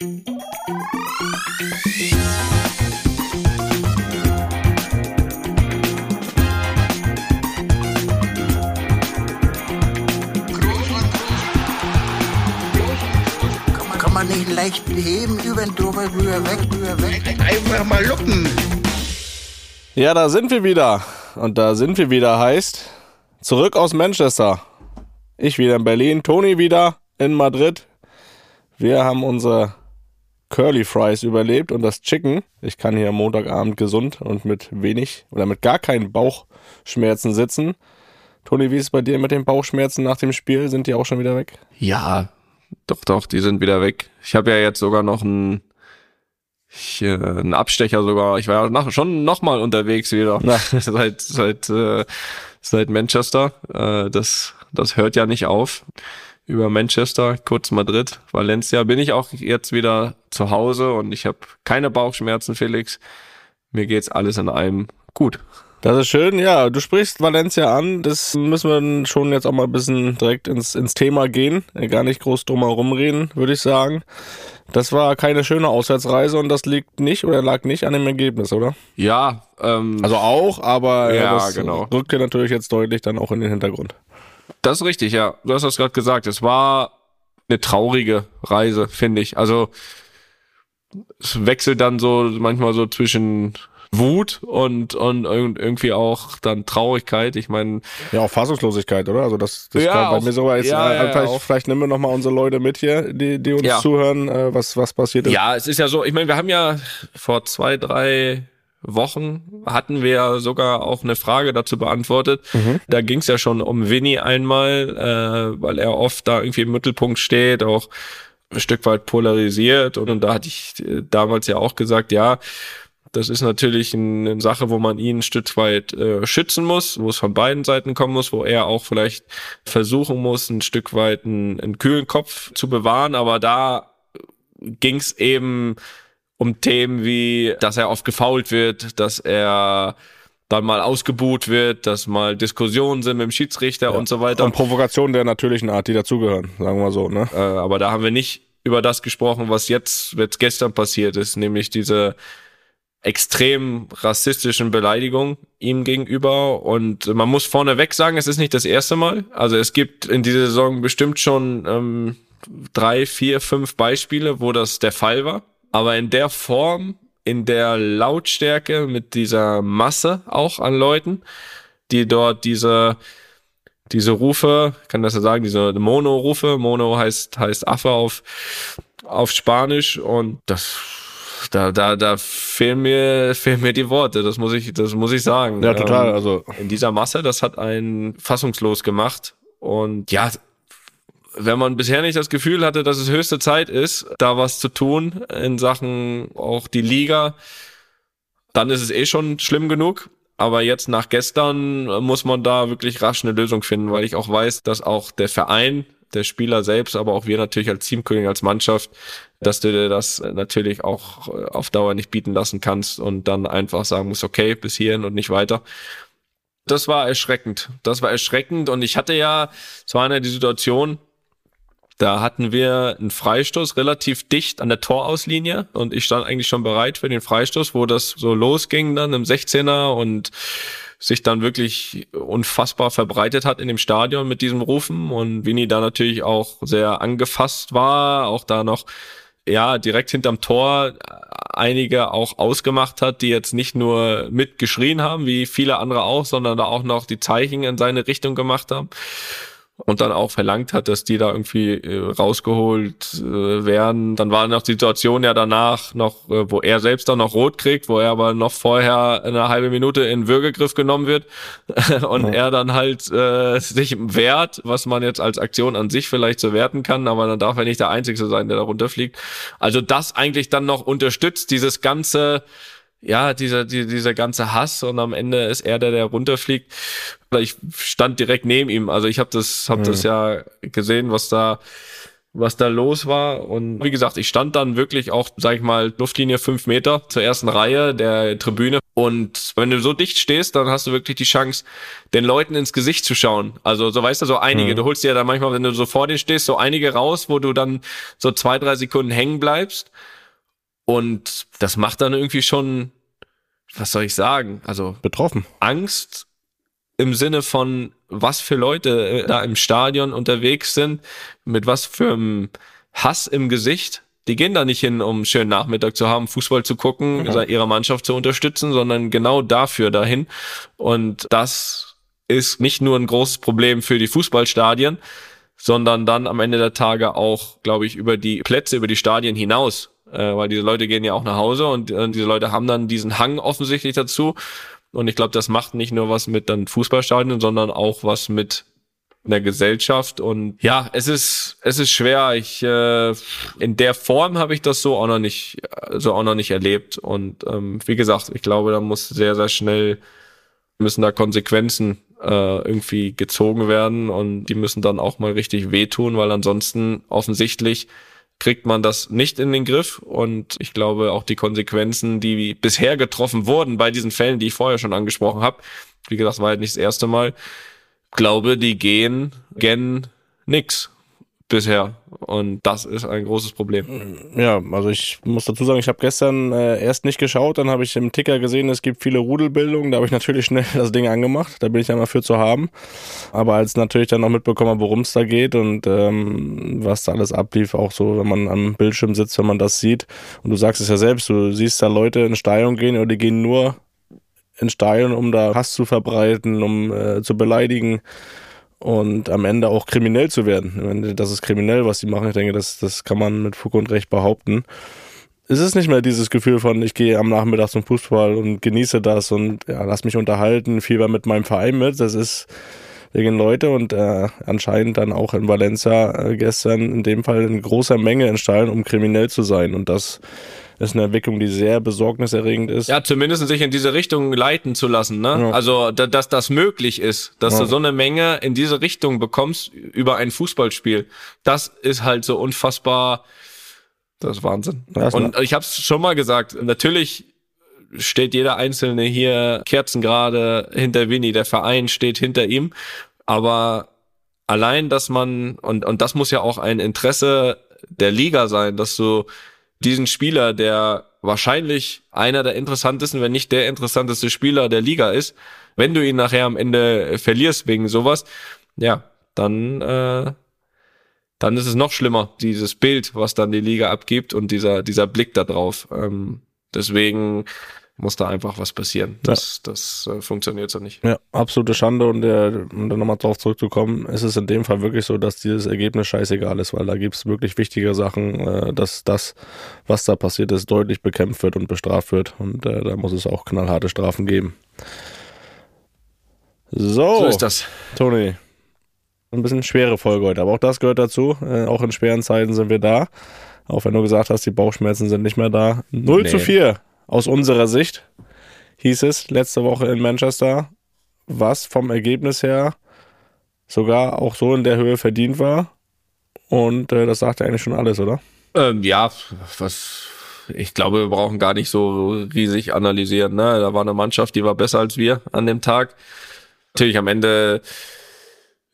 Kann man nicht leicht beheben, über den drüber, rüber, weg, rüber, weg. Einfach mal luppen. Ja, da sind wir wieder. Und da sind wir wieder heißt zurück aus Manchester. Ich wieder in Berlin, Toni wieder in Madrid. Wir haben unsere Curly Fries überlebt und das Chicken. Ich kann hier am Montagabend gesund und mit wenig oder mit gar keinen Bauchschmerzen sitzen. Toni, wie ist es bei dir mit den Bauchschmerzen nach dem Spiel? Sind die auch schon wieder weg? Ja, doch, doch, die sind wieder weg. Ich habe ja jetzt sogar noch einen, ich, äh, einen Abstecher sogar. Ich war ja nach, schon nochmal unterwegs wieder. Seit, seit, äh, seit Manchester. Äh, das, das hört ja nicht auf. Über Manchester, kurz Madrid, Valencia bin ich auch jetzt wieder zu Hause und ich habe keine Bauchschmerzen, Felix. Mir geht's alles in einem gut. Das ist schön, ja. Du sprichst Valencia an. Das müssen wir schon jetzt auch mal ein bisschen direkt ins, ins Thema gehen. Gar nicht groß drum herum reden, würde ich sagen. Das war keine schöne Auswärtsreise und das liegt nicht oder lag nicht an dem Ergebnis, oder? Ja, ähm, Also auch, aber Ja, das genau. rückt ja natürlich jetzt deutlich dann auch in den Hintergrund. Das ist richtig, ja. Du hast das gerade gesagt. Es war eine traurige Reise, finde ich. Also es wechselt dann so manchmal so zwischen Wut und, und irg- irgendwie auch dann Traurigkeit. Ich meine, Ja, auch Fassungslosigkeit, oder? Also das, das Ja, kam bei auch. mir so jetzt, Ja, äh, ja, vielleicht, auch. vielleicht nehmen wir nochmal unsere Leute mit hier, die, die uns Ja. zuhören, äh, was, was passiert ist. ja, es ist ja so, ich meine, wir haben ja vor zwei, drei Wochen hatten wir ja sogar auch eine Frage dazu beantwortet. Da ging es ja schon um Winnie einmal, äh, weil er oft da irgendwie im Mittelpunkt steht, auch ein Stück weit polarisiert. Und, und da hatte ich äh, damals ja auch gesagt, ja, das ist natürlich ein- eine Sache, wo man ihn ein Stück weit äh, schützen muss, wo es von beiden Seiten kommen muss, wo er auch vielleicht versuchen muss, ein Stück weit einen, einen kühlen Kopf zu bewahren. Aber da ging es eben um Themen wie, dass er oft gefault wird, dass er dann mal ausgebuht wird, dass mal Diskussionen sind mit dem Schiedsrichter und so weiter. Und Provokationen der natürlichen Art, die dazugehören, sagen wir so, ne? Äh, aber da haben wir nicht über das gesprochen, was jetzt, jetzt gestern passiert ist, nämlich diese extrem rassistischen Beleidigung ihm gegenüber. Und man muss vorneweg sagen, es ist nicht das erste Mal. Also es gibt in dieser Saison bestimmt schon ähm, drei, vier, fünf Beispiele, wo das der Fall war. Aber in der Form, in der Lautstärke, mit dieser Masse auch an Leuten, die dort diese diese Rufe, ich kann das ja sagen, diese Mono-Rufe, Mono heißt, heißt Affe auf, auf Spanisch und das, da, da, da fehlen mir, fehlen mir die Worte, das muss ich, das muss ich sagen. Ja, total. Ähm, Also in dieser Masse, das hat einen fassungslos gemacht und ja, wenn man bisher nicht das Gefühl hatte, dass es höchste Zeit ist, da was zu tun in Sachen auch die Liga, dann ist es eh schon schlimm genug. Aber jetzt nach gestern muss man da wirklich rasch eine Lösung finden, weil ich auch weiß, dass auch der Verein, der Spieler selbst, aber auch wir natürlich als Teamkönig, als Mannschaft, dass du dir das natürlich auch auf Dauer nicht bieten lassen kannst und dann einfach sagen musst, okay, bis hierhin und nicht weiter. Das war erschreckend. Das war erschreckend und ich hatte ja, es war eine die Situation, da hatten wir einen Freistoß relativ dicht an der Torauslinie und ich stand eigentlich schon bereit für den Freistoß, wo das so losging dann im 16er und sich dann wirklich unfassbar verbreitet hat in dem Stadion mit diesem Rufen und Winnie da natürlich auch sehr angefasst war, auch da noch ja direkt hinterm Tor einige auch ausgemacht hat, die jetzt nicht nur mitgeschrien haben, wie viele andere auch, sondern da auch noch die Zeichen in seine Richtung gemacht haben und dann auch verlangt hat, dass die da irgendwie äh, rausgeholt äh, werden. Dann war noch die Situation ja danach noch, äh, wo er selbst dann noch rot kriegt, wo er aber noch vorher eine halbe Minute in Würgegriff genommen wird und er dann halt äh, sich wehrt, was man jetzt als Aktion an sich vielleicht so werten kann, aber dann darf er nicht der Einzige sein, der da runterfliegt. Also das eigentlich dann noch unterstützt, dieses ganze ja, dieser, die, dieser ganze Hass und am Ende ist er der, der runterfliegt. Ich stand direkt neben ihm. Also ich habe das, hab das ja gesehen, was da was da los war. Und wie gesagt, ich stand dann wirklich auch, sag ich mal, Luftlinie fünf Meter zur ersten Reihe der Tribüne. Und wenn du so dicht stehst, dann hast du wirklich die Chance, den Leuten ins Gesicht zu schauen. Also so weißt du, so einige. Mhm. Du holst dir ja dann manchmal, wenn du so vor dir stehst, so einige raus, wo du dann so zwei, drei Sekunden hängen bleibst. Und das macht dann irgendwie schon, was soll ich sagen? Also betroffen. Angst im Sinne von, was für Leute äh, da im Stadion unterwegs sind, mit was für einem Hass im Gesicht. Die gehen da nicht hin, um einen schönen Nachmittag zu haben, Fußball zu gucken, mhm. ihre Mannschaft zu unterstützen, sondern genau dafür dahin. Und das ist nicht nur ein großes Problem für die Fußballstadien, sondern dann am Ende der Tage auch, glaube ich, über die Plätze, über die Stadien hinaus. Äh, weil diese Leute gehen ja auch nach Hause und, und diese Leute haben dann diesen Hang offensichtlich dazu. Und ich glaube, das macht nicht nur was mit dann Fußballstadien, sondern auch was mit einer Gesellschaft. Und ja, es ist, es ist schwer. Ich äh, in der Form habe ich das so auch noch nicht, so auch noch nicht erlebt. Und ähm, wie gesagt, ich glaube, da muss sehr, sehr schnell müssen da Konsequenzen äh, irgendwie gezogen werden und die müssen dann auch mal richtig wehtun, weil ansonsten offensichtlich kriegt man das nicht in den Griff. Und ich glaube, auch die Konsequenzen, die bisher getroffen wurden bei diesen Fällen, die ich vorher schon angesprochen habe, wie gesagt, war halt nicht das erste Mal, glaube, die gehen gen nix bisher. Und das ist ein großes Problem. Ja, also ich muss dazu sagen, ich habe gestern äh, erst nicht geschaut, dann habe ich im Ticker gesehen, es gibt viele Rudelbildungen. Da habe ich natürlich schnell das Ding angemacht. Da bin ich ja mal für zu haben. Aber als natürlich dann noch mitbekommen, worum es da geht und ähm, was da alles ablief, auch so, wenn man am Bildschirm sitzt, wenn man das sieht. Und du sagst es ja selbst, du siehst da Leute in Stadion gehen oder die gehen nur in Stadion, um da Hass zu verbreiten, um äh, zu beleidigen und am Ende auch kriminell zu werden. Das ist kriminell, was sie machen. Ich denke, das, das kann man mit Fug und Recht behaupten. Es ist nicht mehr dieses Gefühl von, ich gehe am Nachmittag zum Fußball und genieße das und ja, lass mich unterhalten, fieber mit meinem Verein mit. Das ist wegen Leute und äh, anscheinend dann auch in Valencia äh, gestern in dem Fall in großer Menge entstanden, um kriminell zu sein. Und das ist eine Entwicklung, die sehr besorgniserregend ist. Ja, zumindest sich in diese Richtung leiten zu lassen. Ne? Ja. Also, da, dass das möglich ist, dass ja. du so eine Menge in diese Richtung bekommst über ein Fußballspiel. Das ist halt so unfassbar. Das ist Wahnsinn. Ja, Und ich habe es schon mal gesagt, natürlich steht jeder Einzelne hier kerzengerade hinter Winnie, der Verein steht hinter ihm, aber allein, dass man, und, und das muss ja auch ein Interesse der Liga sein, dass du diesen Spieler, der wahrscheinlich einer der interessantesten, wenn nicht der interessanteste Spieler der Liga ist, wenn du ihn nachher am Ende verlierst wegen sowas, ja, dann, äh, dann ist es noch schlimmer, dieses Bild, was dann die Liga abgibt und dieser, dieser Blick da drauf. Ähm, deswegen muss da einfach was passieren. Das, ja. das äh, funktioniert so nicht. Ja, absolute Schande und der, um dann nochmal drauf zurückzukommen, ist es in dem Fall wirklich so, dass dieses Ergebnis scheißegal ist, weil da gibt es wirklich wichtige Sachen, äh, dass das, was da passiert ist, deutlich bekämpft wird und bestraft wird und äh, da muss es auch knallharte Strafen geben. So, so ist das. Toni, ein bisschen schwere Folge heute, aber auch das gehört dazu. Äh, auch in schweren Zeiten sind wir da. Auch wenn du gesagt hast, die Bauchschmerzen sind nicht mehr da. 0 nee. zu 4 aus unserer Sicht hieß es letzte Woche in Manchester, was vom Ergebnis her sogar auch so in der Höhe verdient war. Und äh, das sagt ja eigentlich schon alles, oder? Ähm, ja, was ich glaube, wir brauchen gar nicht so riesig analysieren. Ne? Da war eine Mannschaft, die war besser als wir an dem Tag. Natürlich am Ende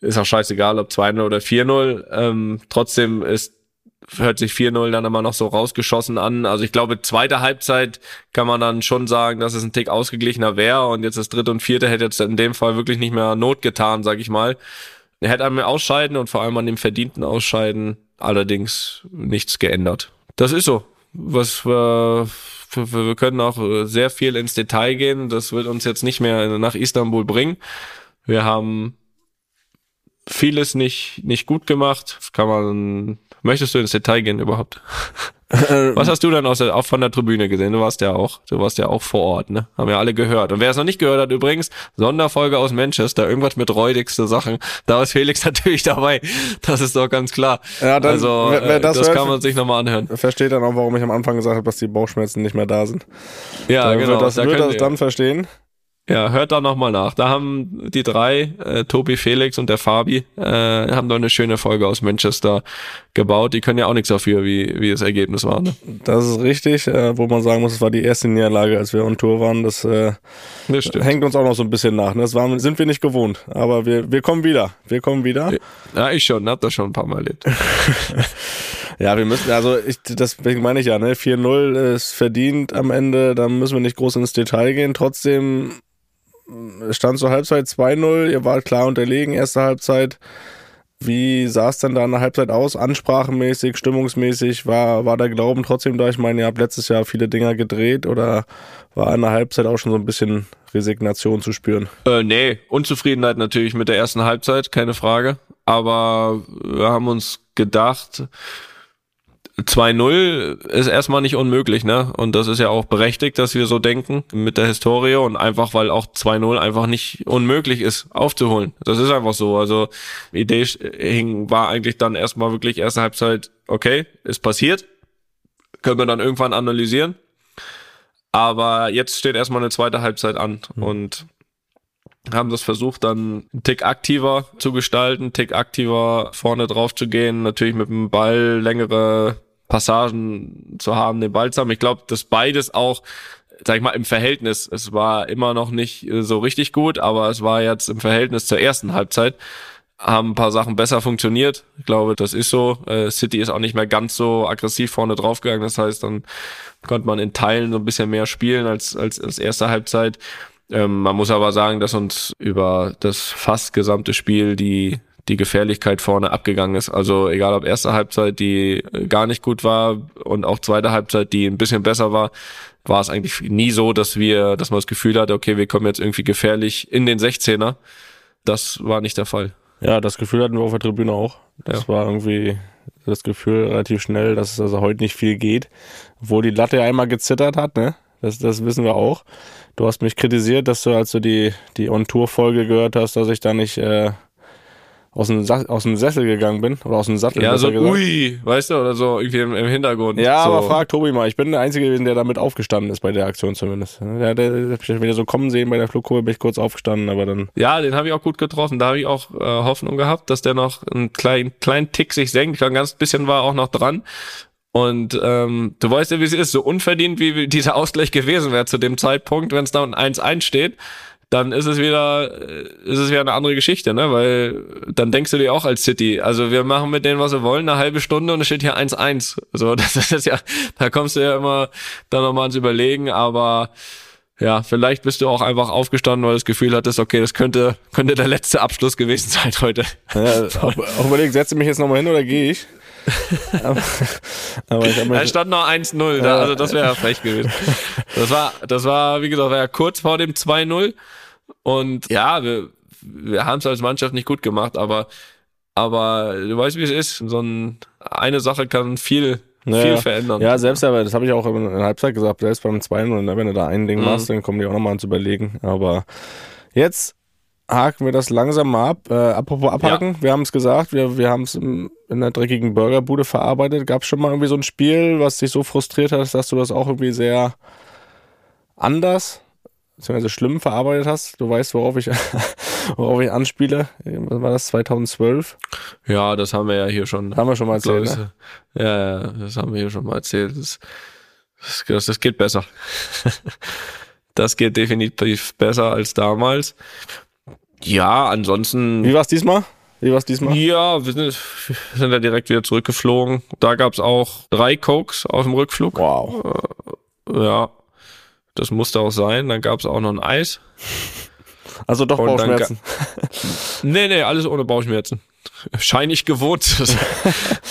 ist auch scheißegal, ob 2-0 oder 4-0. Ähm, trotzdem ist hört sich 4-0 dann immer noch so rausgeschossen an. Also ich glaube, zweite Halbzeit kann man dann schon sagen, dass es ein Tick ausgeglichener wäre und jetzt das dritte und vierte hätte jetzt in dem Fall wirklich nicht mehr Not getan, sag ich mal. Er hätte an mir Ausscheiden und vor allem an dem verdienten Ausscheiden allerdings nichts geändert. Das ist so. Was wir, wir können auch sehr viel ins Detail gehen. Das wird uns jetzt nicht mehr nach Istanbul bringen. Wir haben vieles nicht, nicht gut gemacht. Das kann man Möchtest du ins Detail gehen überhaupt? Was hast du dann aus der, auch von der Tribüne gesehen? Du warst ja auch, du warst ja auch vor Ort, ne? Haben ja alle gehört. Und wer es noch nicht gehört hat, übrigens, Sonderfolge aus Manchester, irgendwas mit räudigste Sachen. Da ist Felix natürlich dabei. Das ist doch ganz klar. Ja, dann, also, wer, wer das, das hört, kann man sich nochmal anhören. Versteht dann auch, warum ich am Anfang gesagt habe, dass die Bauchschmerzen nicht mehr da sind. Ja, dann genau. Wird das, da wird das dann verstehen. Ja, hört da nochmal nach. Da haben die drei, äh, Tobi, Felix und der Fabi, äh, haben da eine schöne Folge aus Manchester gebaut. Die können ja auch nichts dafür, wie, wie das Ergebnis war. Ne? Das ist richtig, äh, wo man sagen muss, es war die erste Niederlage, als wir on Tour waren. Das, äh, Das hängt uns auch noch so ein bisschen nach. Ne? Das waren, sind wir nicht gewohnt. Aber wir, wir kommen wieder. Wir kommen wieder. Ja, ich schon, hab das schon ein paar Mal erlebt. Ja, wir müssen, also ich, deswegen meine ich ja, ne, 4-0 ist verdient am Ende, da müssen wir nicht groß ins Detail gehen. Trotzdem stand zur Halbzeit 2-0, ihr wart klar unterlegen, erste Halbzeit. Wie sah es denn da in der Halbzeit aus? Ansprachenmäßig, stimmungsmäßig? War, war der Glauben trotzdem da? Ich meine, ihr habt letztes Jahr viele Dinger gedreht oder war in der Halbzeit auch schon so ein bisschen Resignation zu spüren? Äh, nee, Unzufriedenheit natürlich mit der ersten Halbzeit, keine Frage. Aber wir haben uns gedacht, 2-0 ist erstmal nicht unmöglich, ne? Und das ist ja auch berechtigt, dass wir so denken mit der Historie und einfach, weil auch 2-0 einfach nicht unmöglich ist, aufzuholen. Das ist einfach so. Also die Idee hing, war eigentlich dann erstmal wirklich erste Halbzeit, okay, ist passiert. Können wir dann irgendwann analysieren. Aber jetzt steht erstmal eine zweite Halbzeit an und haben das versucht, dann einen Tick aktiver zu gestalten, einen Tick aktiver vorne drauf zu gehen, natürlich mit dem Ball längere Passagen zu haben, den Ball zu haben. Ich glaube, dass beides auch, sag ich mal, im Verhältnis, es war immer noch nicht äh, so richtig gut, aber es war jetzt im Verhältnis zur ersten Halbzeit, haben ein paar Sachen besser funktioniert. Ich glaube, das ist so. Äh, City ist auch nicht mehr ganz so aggressiv vorne draufgegangen. Das heißt, dann konnte man in Teilen so ein bisschen mehr spielen als, als, als erste Halbzeit. Ähm, man muss aber sagen, dass uns über das fast gesamte Spiel die, die Gefährlichkeit vorne abgegangen ist. Also egal ob erste Halbzeit, die äh, gar nicht gut war und auch zweite Halbzeit, die ein bisschen besser war, war es eigentlich nie so, dass wir, dass man das Gefühl hatte, okay, wir kommen jetzt irgendwie gefährlich in den 16er. Das war nicht der Fall. Ja, das Gefühl hatten wir auf der Tribüne auch. Das Ja. war irgendwie das Gefühl relativ schnell, dass es also heute nicht viel geht. Obwohl die Latte ja einmal gezittert hat, ne? Das, das wissen wir auch. Du hast mich kritisiert, dass du, als du die, die On-Tour-Folge gehört hast, dass ich da nicht äh, aus, dem Sa aus dem Sessel gegangen bin. Oder aus dem Sattel. Ja, so gesagt. ui, weißt du, oder so irgendwie im, im Hintergrund. Ja, so. aber frag Tobi mal. Ich bin der Einzige gewesen, der damit aufgestanden ist bei der Aktion zumindest. Der, der, der, wenn wir so kommen sehen bei der Flugkurve, bin ich kurz aufgestanden, aber dann. Ja, den habe ich auch gut getroffen. Da habe ich auch äh, Hoffnung gehabt, dass der noch einen kleinen, kleinen Tick sich senkt. Ein ganz bisschen war auch noch dran. Und ähm, du weißt ja, wie es ist, so unverdient, wie dieser Ausgleich gewesen wäre zu dem Zeitpunkt, wenn es da ein 1-1 steht, dann ist es wieder, äh, ist es wieder eine andere Geschichte, ne? Weil dann denkst du dir auch als City, also wir machen mit denen, was wir wollen, eine halbe Stunde und es steht hier 1-1. So, das ist ja, da kommst du ja immer dann nochmal ans Überlegen, aber ja, vielleicht bist du auch einfach aufgestanden, weil du das Gefühl hattest, okay, das könnte, könnte der letzte Abschluss gewesen sein heute. Ja, auch, auch überlegt, setze ich mich jetzt nochmal hin oder gehe ich? aber, aber ich Da stand noch 1-0, da, also das wäre ja frech gewesen. Das war, das war, wie gesagt, war ja kurz vor dem 2-0. Und ja, wir, wir haben es als Mannschaft nicht gut gemacht, aber, aber du weißt, wie es ist. So ein, eine Sache kann viel, Ja, viel ja. verändern. Ja, selbst aber, das habe ich auch in der Halbzeit gesagt, selbst beim 2-0, ne, wenn du da ein Ding Mhm. machst, dann kommen die auch nochmal ans Überlegen. Aber jetzt haken wir das langsam mal ab. Äh, apropos abhaken, wir haben es gesagt, wir, wir haben es in der dreckigen Burgerbude verarbeitet. Gab es schon mal irgendwie so ein Spiel, was dich so frustriert hat, dass du das auch irgendwie sehr anders, beziehungsweise schlimm verarbeitet hast? Du weißt, worauf ich, worauf ich anspiele. Was war das, 2012? Ja, das haben wir ja hier schon. Haben wir schon mal erzählt, ne? ich, Ja, ja, das haben wir hier schon mal erzählt. Das, das, das geht besser. Das geht definitiv besser als damals. Ja, ansonsten. Wie war's diesmal? Wie war's diesmal? Ja, wir sind, wir sind ja direkt wieder zurückgeflogen. Da gab's auch drei Cokes auf dem Rückflug. Wow. Ja, das musste auch sein. Dann gab's auch noch ein Eis. Also doch Und Bauchschmerzen. Nee, nee, alles ohne Bauchschmerzen. Scheine ich gewohnt zu sein.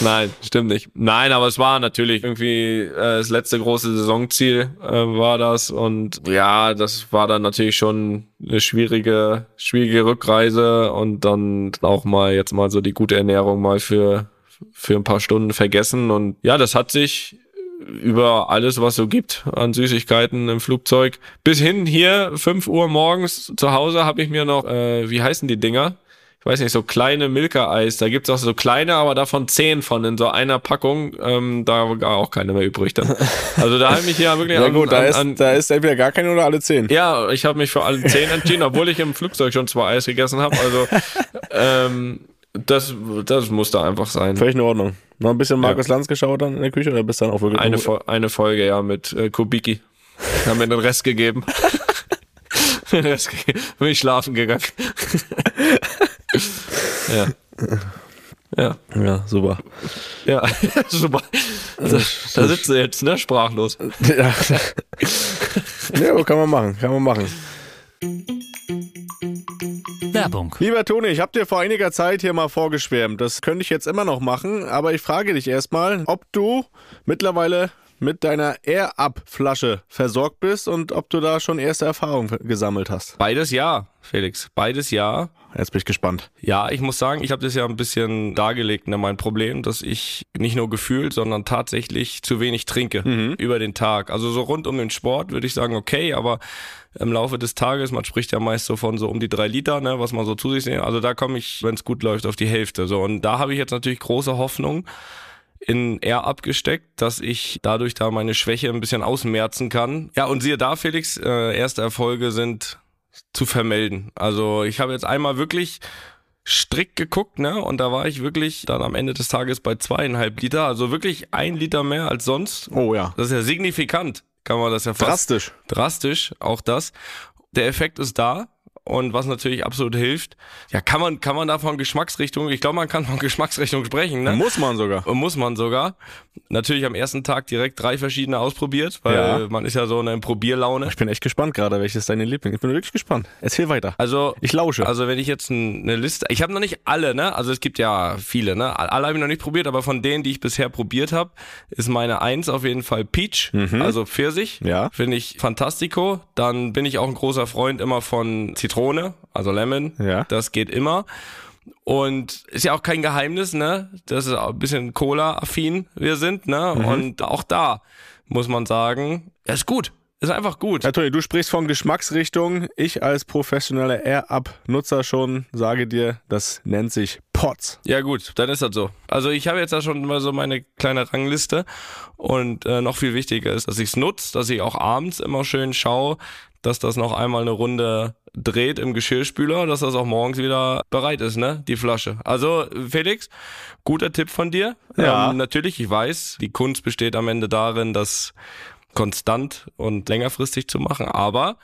Nein, stimmt nicht. Nein, aber es war natürlich irgendwie äh, das letzte große Saisonziel äh, war das und ja, das war dann natürlich schon eine schwierige, schwierige Rückreise und dann auch mal jetzt mal so die gute Ernährung mal für für ein paar Stunden vergessen und ja, das hat sich über alles, was so gibt an Süßigkeiten im Flugzeug. Bis hin hier, 5 Uhr morgens zu Hause, habe ich mir noch, äh, wie heißen die Dinger? ich weiß nicht, so kleine Milka-Eis. Da gibt's auch so kleine, aber davon zehn von in so einer Packung. Ähm, da war auch keine mehr übrig dann. Also da habe ich mich ja wirklich Ja an, gut, da an, ist, an, da ist entweder gar keine oder alle zehn. ja, ich habe mich für alle zehn entschieden, obwohl ich im Flugzeug schon zwei Eis gegessen habe. Also ähm, das, das musste einfach sein. Völlig in Ordnung. Noch ein bisschen Markus Lanz geschaut dann in der Küche oder bist dann auch wirklich Eine, Fo eine Folge, ja, mit äh, Kubicki. Haben mir den Rest gegeben. den Rest gegeben. Bin ich schlafen gegangen. ja. Ja, Ja, super. ja, super. Da, da sitzt du jetzt, ne, sprachlos. Ja. ja, kann man machen, kann man machen. Werbung. Lieber Toni, ich habe dir vor einiger Zeit hier mal vorgeschwärmt. Das könnte ich jetzt immer noch machen, aber ich frage dich erstmal, ob du mittlerweile mit deiner Air-Up-Flasche versorgt bist und ob du da schon erste Erfahrungen gesammelt hast. Beides ja, Felix. Beides ja. Jetzt bin ich gespannt. Ja, ich muss sagen, ich habe das ja ein bisschen dargelegt, ne, mein Problem, dass ich nicht nur gefühlt, sondern tatsächlich zu wenig trinke über den Tag. Also so rund um den Sport würde ich sagen, okay, aber im Laufe des Tages, man spricht ja meist so von so um die drei Liter, ne, was man so zu sich nimmt. Also da komme ich, wenn es gut läuft, auf die Hälfte. So und da habe ich jetzt natürlich große Hoffnung in Air abgesteckt, dass ich dadurch da meine Schwäche ein bisschen ausmerzen kann. Ja, und siehe da, Felix, äh, erste Erfolge sind zu vermelden. Also ich habe jetzt einmal wirklich strikt geguckt, ne? Und da war ich wirklich dann am Ende des Tages bei zweieinhalb Liter, also wirklich ein Liter mehr als sonst. Oh ja. Das ist ja signifikant, kann man das ja fast Drastisch. drastisch, auch das. Der Effekt ist da. Und was natürlich absolut hilft, ja, kann man, kann man da von Geschmacksrichtung, ich glaube, man kann von Geschmacksrichtung sprechen, ne? Muss man sogar. Muss man sogar. Natürlich am ersten Tag direkt drei verschiedene ausprobiert, weil Ja. man ist ja so in einer Probierlaune. Ich bin echt gespannt gerade, welches deine Liebling. Ich bin wirklich gespannt. Erzähl weiter. Also Ich lausche. Also wenn ich jetzt ein- eine Liste, ich habe noch nicht alle, ne? Also es gibt ja viele, ne? Alle habe ich noch nicht probiert, aber von denen, die ich bisher probiert habe, ist meine Eins auf jeden Fall Peach, also Pfirsich. Ja. Finde ich fantastico. Dann bin ich auch ein großer Freund immer von Zitrone, also Lemon. Ja. Das geht immer. Und ist ja auch kein Geheimnis, ne? Das ist auch ein bisschen Cola-affin wir sind, ne? Und auch da muss man sagen, er ist gut. Ist einfach gut. Ja, Toni, du sprichst von Geschmacksrichtung. Ich als professioneller Air-Up-Nutzer schon sage dir, das nennt sich Pots. Ja gut, dann ist das so. Also ich habe jetzt da schon mal so meine kleine Rangliste und äh, noch viel wichtiger ist, dass ich es nutze, dass ich auch abends immer schön schaue, dass das noch einmal eine Runde dreht im Geschirrspüler, dass das auch morgens wieder bereit ist, ne, die Flasche. Also Felix, guter Tipp von dir. Ja. Ähm, natürlich, ich weiß, die Kunst besteht am Ende darin, das konstant und längerfristig zu machen, aber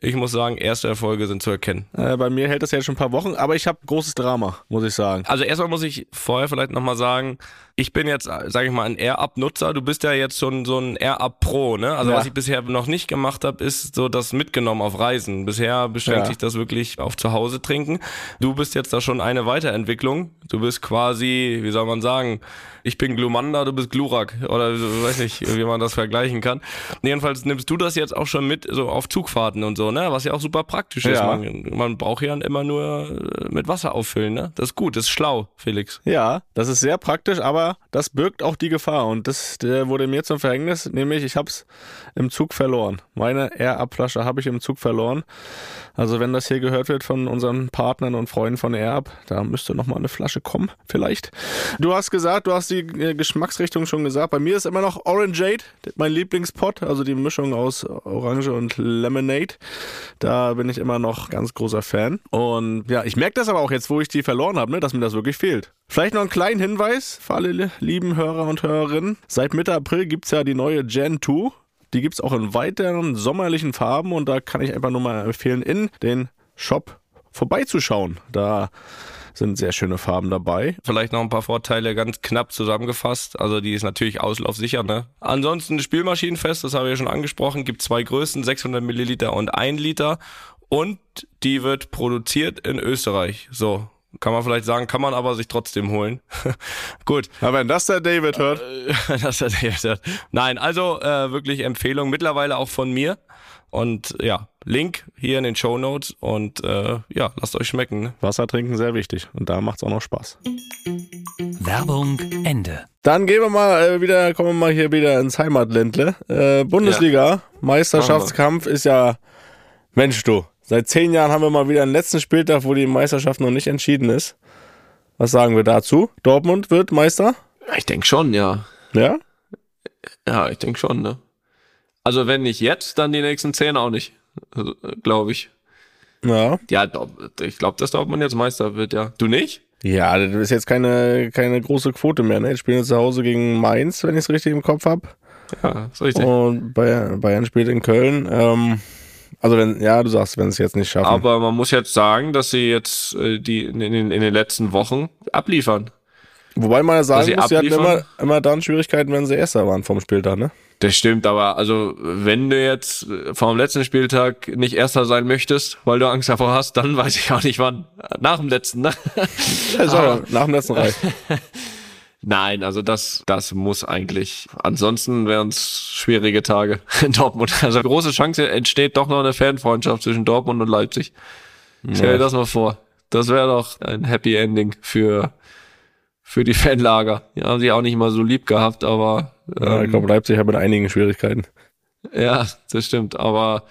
ich muss sagen, erste Erfolge sind zu erkennen. Äh, bei mir hält das ja schon ein paar Wochen, aber ich habe großes Drama, muss ich sagen. Also erstmal muss ich vorher vielleicht nochmal sagen, ich bin jetzt, sage ich mal, ein Air-Up-Nutzer. Du bist ja jetzt schon so ein Air-Up-Pro, ne? Also Ja. was ich bisher noch nicht gemacht habe, ist so das mitgenommen auf Reisen. Bisher beschränkt Ja. sich das wirklich auf zu Hause trinken. Du bist jetzt da schon eine Weiterentwicklung. Du bist quasi, wie soll man sagen, ich bin Glumanda, du bist Glurak. Oder so, weiß nicht, wie man das vergleichen kann. Jedenfalls nimmst du das jetzt auch schon mit, so auf Zugfahrten und so, ne? Was ja auch super praktisch ist. Ja. Man, man braucht ja immer nur äh, mit Wasser auffüllen, ne? Das ist gut, das ist schlau, Felix. Ja, das ist sehr praktisch, aber das birgt auch die Gefahr und das wurde mir zum Verhängnis, nämlich ich habe es im Zug verloren. Meine Air-Up-Flasche habe ich im Zug verloren. Also wenn das hier gehört wird von unseren Partnern und Freunden von Air-Up, da müsste noch mal eine Flasche kommen, vielleicht. Du hast gesagt, du hast die äh, Geschmacksrichtung schon gesagt. Bei mir ist immer noch Orangeade, mein Lieblingspot, also die Mischung aus Orange und Lemonade. Da bin ich immer noch ganz großer Fan. Und ja, ich merke das aber auch jetzt, wo ich die verloren habe, ne, dass mir das wirklich fehlt. Vielleicht noch einen kleinen Hinweis für alle li- lieben Hörer und Hörerinnen. Seit Mitte April gibt's ja die neue Gen 2. Die gibt's auch in weiteren sommerlichen Farben und da kann ich einfach nur mal empfehlen, in den Shop vorbeizuschauen. Da sind sehr schöne Farben dabei. Vielleicht noch ein paar Vorteile ganz knapp zusammengefasst. Also die ist natürlich auslaufsicher, ne? Ansonsten Spülmaschinenfest, das habe ich ja schon angesprochen, gibt zwei Größen, 600 Milliliter und 1 Liter. Und die wird produziert in Österreich. So. Kann man vielleicht sagen, kann man aber sich trotzdem holen. Gut. Aber wenn das der David hört, das hat er gesagt. Nein, also äh, wirklich Empfehlung, mittlerweile auch von mir. Und ja, Link hier in den Show Notes und äh, ja, lasst euch schmecken. Ne? Wasser trinken sehr wichtig und da macht's auch noch Spaß. Werbung Ende. Dann gehen wir mal äh, wieder, kommen wir mal hier wieder ins Heimatländle. Äh, Bundesliga, Meisterschaftskampf ist ja, Mensch du, Seit zehn Jahren haben wir mal wieder einen letzten Spieltag, wo die Meisterschaft noch nicht entschieden ist. Was sagen wir dazu? Dortmund wird Meister? Ich denke schon, ja. Ja? Ja, ich denke schon, ne? Also wenn nicht jetzt, dann die nächsten zehn auch nicht, also, glaube ich. Ja. Ja, ich glaube, dass Dortmund jetzt Meister wird, ja. Du nicht? Ja, das ist jetzt keine, keine große Quote mehr. Ne? Jetzt spielen wir zu Hause gegen Mainz, wenn ich es richtig im Kopf habe. Ja, ist richtig. Und Bayern, Bayern spielt in Köln. Ähm, also wenn, ja, du sagst, wenn es jetzt nicht schaffen. Aber man muss jetzt sagen, dass sie jetzt äh, die in, in, in den letzten Wochen abliefern. Wobei man ja sagen sie muss, sie hatten immer, immer dann Schwierigkeiten, wenn sie Erster waren vom Spieltag, ne? Das stimmt, aber also wenn du jetzt vor dem letzten Spieltag nicht Erster sein möchtest, weil du Angst davor hast, dann weiß ich auch nicht wann. Nach dem letzten, ne? Ja, aber nach dem letzten Reich. Nein, also das, das muss eigentlich. Ansonsten wären es schwierige Tage in Dortmund. Also große Chance entsteht doch noch eine Fanfreundschaft zwischen Dortmund und Leipzig. Stell dir das mal vor. Das wäre doch ein Happy Ending für, für die Fanlager. Die haben sie auch nicht mal so lieb gehabt, aber Ja, ich ähm, glaube, Leipzig hat mit einigen Schwierigkeiten. ja, das stimmt. Aber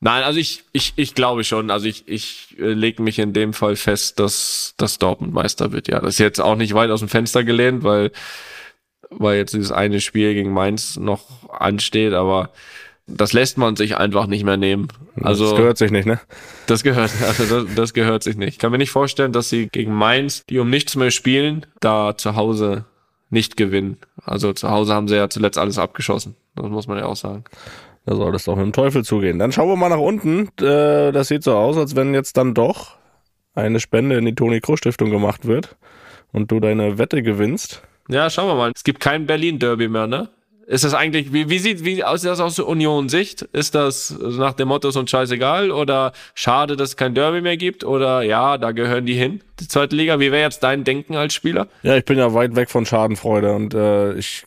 nein, also ich, ich, ich glaube schon. Also ich, ich äh, lege mich in dem Fall fest, dass, dass Dortmund Meister wird. Ja, das ist jetzt auch nicht weit aus dem Fenster gelehnt, weil, weil jetzt dieses eine Spiel gegen Mainz noch ansteht, aber das lässt man sich einfach nicht mehr nehmen. Also das gehört sich nicht, ne? das gehört, also das, das gehört sich nicht. Ich kann mir nicht vorstellen, dass sie gegen Mainz, die um nichts mehr spielen, da zu Hause nicht gewinnen. Also zu Hause haben sie ja zuletzt alles abgeschossen. Das muss man ja auch sagen. Da soll es doch mit dem Teufel zugehen. Dann schauen wir mal nach unten. Äh, Das sieht so aus, als wenn jetzt dann doch eine Spende in die Toni Kroos Stiftung gemacht wird und du deine Wette gewinnst. Ja, schauen wir mal. Es gibt kein Berlin-Derby mehr, ne? Ist das eigentlich, wie, wie sieht, wie aussieht das aus der Union-Sicht? Ist das nach dem Motto so ein scheißegal oder schade, dass es kein Derby mehr gibt oder ja, da gehören die hin, die zweite Liga? Wie wäre jetzt dein Denken als Spieler? Ja, ich bin ja weit weg von Schadenfreude und äh, ich,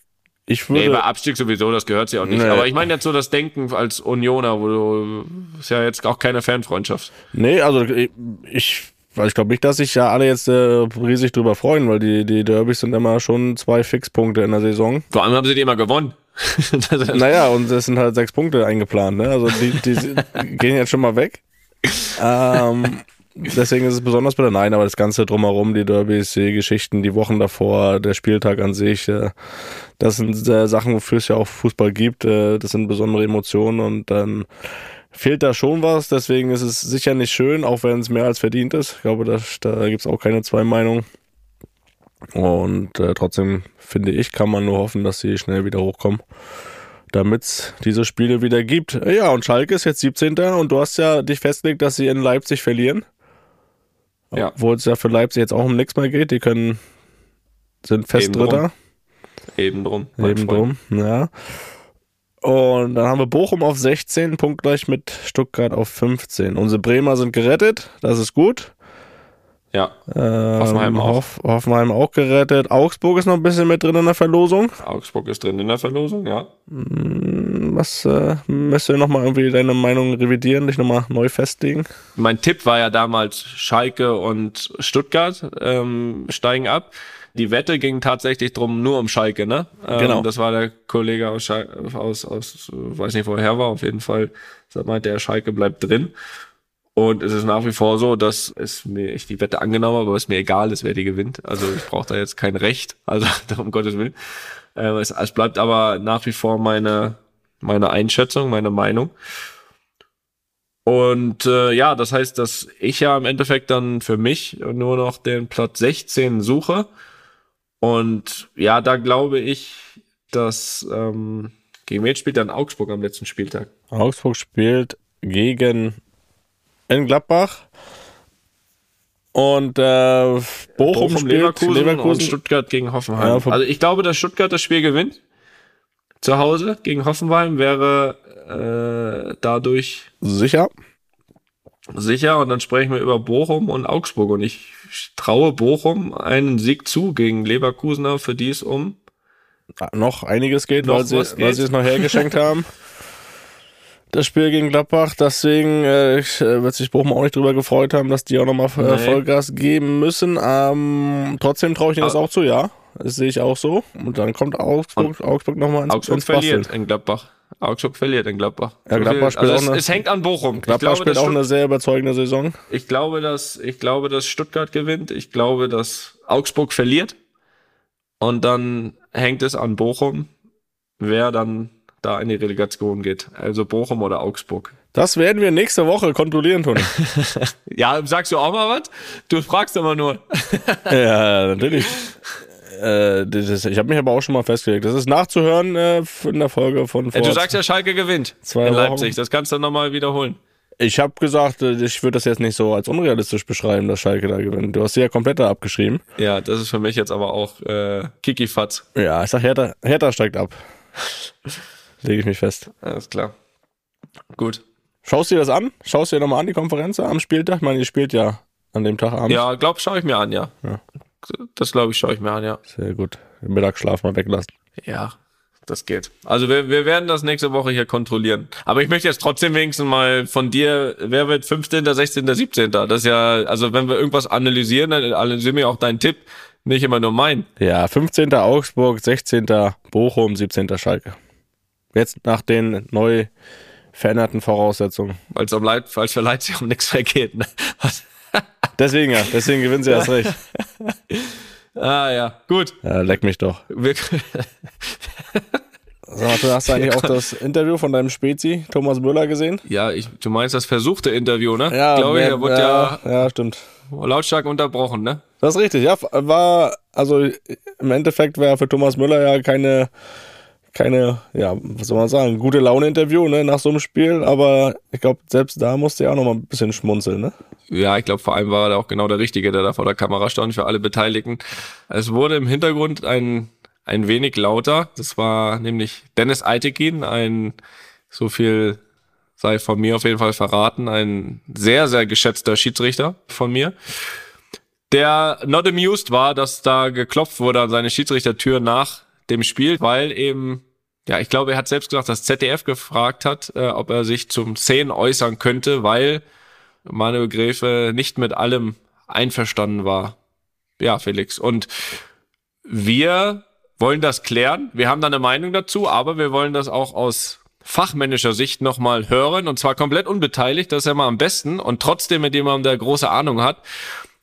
ich Nee, würde. bei Abstieg sowieso, das gehört ja auch nicht. Nee. Aber ich meine jetzt so das Denken als Unioner, wo du, ist ja jetzt auch keine Fanfreundschaft. Nee, also ich, ich, weil ich glaube nicht, dass sich ja alle jetzt äh, riesig drüber freuen, weil die, die Derbys sind immer schon zwei Fixpunkte in der Saison. Vor allem haben sie die immer gewonnen. Naja, und es sind halt sechs Punkte eingeplant, ne? Also die, die gehen jetzt schon mal weg. Ähm, deswegen ist es besonders bitter. Nein, aber das Ganze drumherum, die Derbys, die Geschichten, die Wochen davor, der Spieltag an sich, äh, das sind äh, Sachen, wofür es ja auch Fußball gibt. Äh, das sind besondere Emotionen und dann fehlt da schon was. Deswegen ist es sicher nicht schön, auch wenn es mehr als verdient ist. Ich glaube, das, da gibt's auch keine zwei Meinungen. Und äh, trotzdem finde ich, kann man nur hoffen, dass sie schnell wieder hochkommen, damit es diese Spiele wieder gibt. Ja, und Schalke ist jetzt 17. und du hast ja dich festgelegt, dass sie in Leipzig verlieren. Ja. Obwohl es ja für Leipzig jetzt auch um nichts mehr geht. Die können sind fest Eben drum, Dritter. Eben drum. Eben Freund. drum, ja. Und dann haben wir Bochum auf 16, punktgleich mit Stuttgart auf 15. Unsere Bremer sind gerettet, das ist gut. Ja, Ähm, Hoffenheim auch. Hoff, Hoffenheim auch gerettet. Augsburg ist noch ein bisschen mit drin in der Verlosung. Augsburg ist drin in der Verlosung, ja. Was äh, müsst ihr nochmal irgendwie deine Meinung revidieren, dich nochmal neu festlegen? Mein Tipp war ja damals Schalke und Stuttgart ähm, steigen ab. Die Wette ging tatsächlich drum nur um Schalke, ne? Ähm, Genau. Das war der Kollege aus, Schal aus, aus weiß nicht woher war, auf jeden Fall. Da meinte er, Schalke bleibt drin. Und es ist nach wie vor so, dass es mir, ich die Wette angenommen habe, aber es mir egal ist, wer die gewinnt. Also ich brauche da jetzt kein Recht, also um Gottes Willen. Ähm, es, es bleibt aber nach wie vor meine, meine Einschätzung, meine Meinung. Und äh, ja, das heißt, dass ich ja im Endeffekt dann für mich nur noch den Platz 16 suche. Und ja, da glaube ich, dass ähm, gegen wen spielt dann Augsburg am letzten Spieltag? Augsburg spielt gegen in Gladbach. Und äh, Bochum, spielt Leverkusen, und Stuttgart gegen Hoffenheim. Ja, also ich glaube, dass Stuttgart das Spiel gewinnt. Zu Hause gegen Hoffenheim wäre äh, dadurch sicher. sicher. Und dann sprechen wir über Bochum und Augsburg. Und ich traue Bochum einen Sieg zu gegen Leverkusener, für die es um Noch einiges geht, Noch weil, sie, geht. weil sie es noch hergeschenkt haben. Das Spiel gegen Gladbach, deswegen äh, äh, wird sich Bochum auch nicht drüber gefreut haben, dass die auch nochmal äh. Vollgas geben müssen. Ähm, trotzdem traue ich ihnen das Aber- auch zu, ja. Das sehe ich auch so. Und dann kommt Augsburg, Augsburg nochmal ins, Augsburg ins verliert in Gladbach. Augsburg verliert in Gladbach. Ja, Gladbach spielt also auch es, eine- es hängt an Bochum. Ich Gladbach glaube, spielt auch Stutt- eine sehr überzeugende Saison. ich glaube, dass ich glaube, dass Stuttgart gewinnt. Ich glaube, dass Augsburg verliert. Und dann hängt es an Bochum, wer dann da in die Relegation geht. Also Bochum oder Augsburg. Das werden wir nächste Woche kontrollieren, Toni. Ja, sagst du auch mal was? Du fragst immer nur. ja, natürlich. Äh, das ich habe mich aber auch schon mal festgelegt. Das ist nachzuhören äh, in der Folge von vor. du sagst ja, Schalke gewinnt Zwei in Wochen. Leipzig. Das kannst du nochmal wiederholen. ich habe gesagt, äh, ich würde das jetzt nicht so als unrealistisch beschreiben, dass Schalke da gewinnt. Du hast sie ja komplett da abgeschrieben. Ja, das ist für mich jetzt aber auch äh, Kikifatz. Ja, ich sag, Hertha, Hertha steigt ab. Lege ich mich fest. Alles klar. Gut. Schaust du dir das an? Schaust du dir nochmal an, die Konferenz am Spieltag? Ich meine, ihr spielt ja an dem Tag abends. Ja, glaub, schaue ich mir an, ja. Ja. Das glaube ich, schaue ich mir an, ja. Sehr gut. Den Mittagsschlaf mal weglassen. Ja, das geht. Also wir, wir werden das nächste Woche hier kontrollieren. Aber ich möchte jetzt trotzdem wenigstens mal von dir, wer wird 15., 16., 17.? Das ist ja, also wenn wir irgendwas analysieren, dann analysieren wir auch deinen Tipp, nicht immer nur mein. Ja, 15. Augsburg, 16. Bochum, 17. Schalke. Jetzt nach den neu veränderten Voraussetzungen. Weil es um Leid, es für Leipzig um nichts mehr geht. Ne? Was? Deswegen ja, deswegen gewinnen sie erst recht. Ah ja, gut. Ja, leck mich doch. Wir, Sag mal, du hast du eigentlich auch das Interview von deinem Spezi, Thomas Müller, gesehen? ja, ich, du meinst das versuchte Interview, ne? Ja, Glaube ich, er wurde ja, ja, stimmt. lautstark unterbrochen, ne? Das ist richtig, ja, war, also im Endeffekt wäre für Thomas Müller ja keine, keine, ja, was soll man sagen, gute Laune-Interview, ne, nach so einem Spiel, aber ich glaube, selbst da musste er auch noch mal ein bisschen schmunzeln, ne? Ja, ich glaube, vor allem war er auch genau der Richtige, der da vor der Kamera stand für alle Beteiligten. Es wurde im Hintergrund ein, ein wenig lauter. Das war nämlich Dennis Eitekin, ein, so viel sei von mir auf jeden Fall verraten, ein sehr, sehr geschätzter Schiedsrichter von mir, der not amused war, dass da geklopft wurde an seine Schiedsrichtertür nach dem Spiel, weil eben ja, ich glaube, er hat selbst gesagt, dass ZDF gefragt hat, äh, ob er sich zum Szenen äußern könnte, weil Manuel Gräfe nicht mit allem einverstanden war. Ja, Felix. Und wir wollen das klären. Wir haben da eine Meinung dazu, aber wir wollen das auch aus fachmännischer Sicht nochmal hören und zwar komplett unbeteiligt. Das ist ja mal am besten und trotzdem mit jemandem, der große Ahnung hat.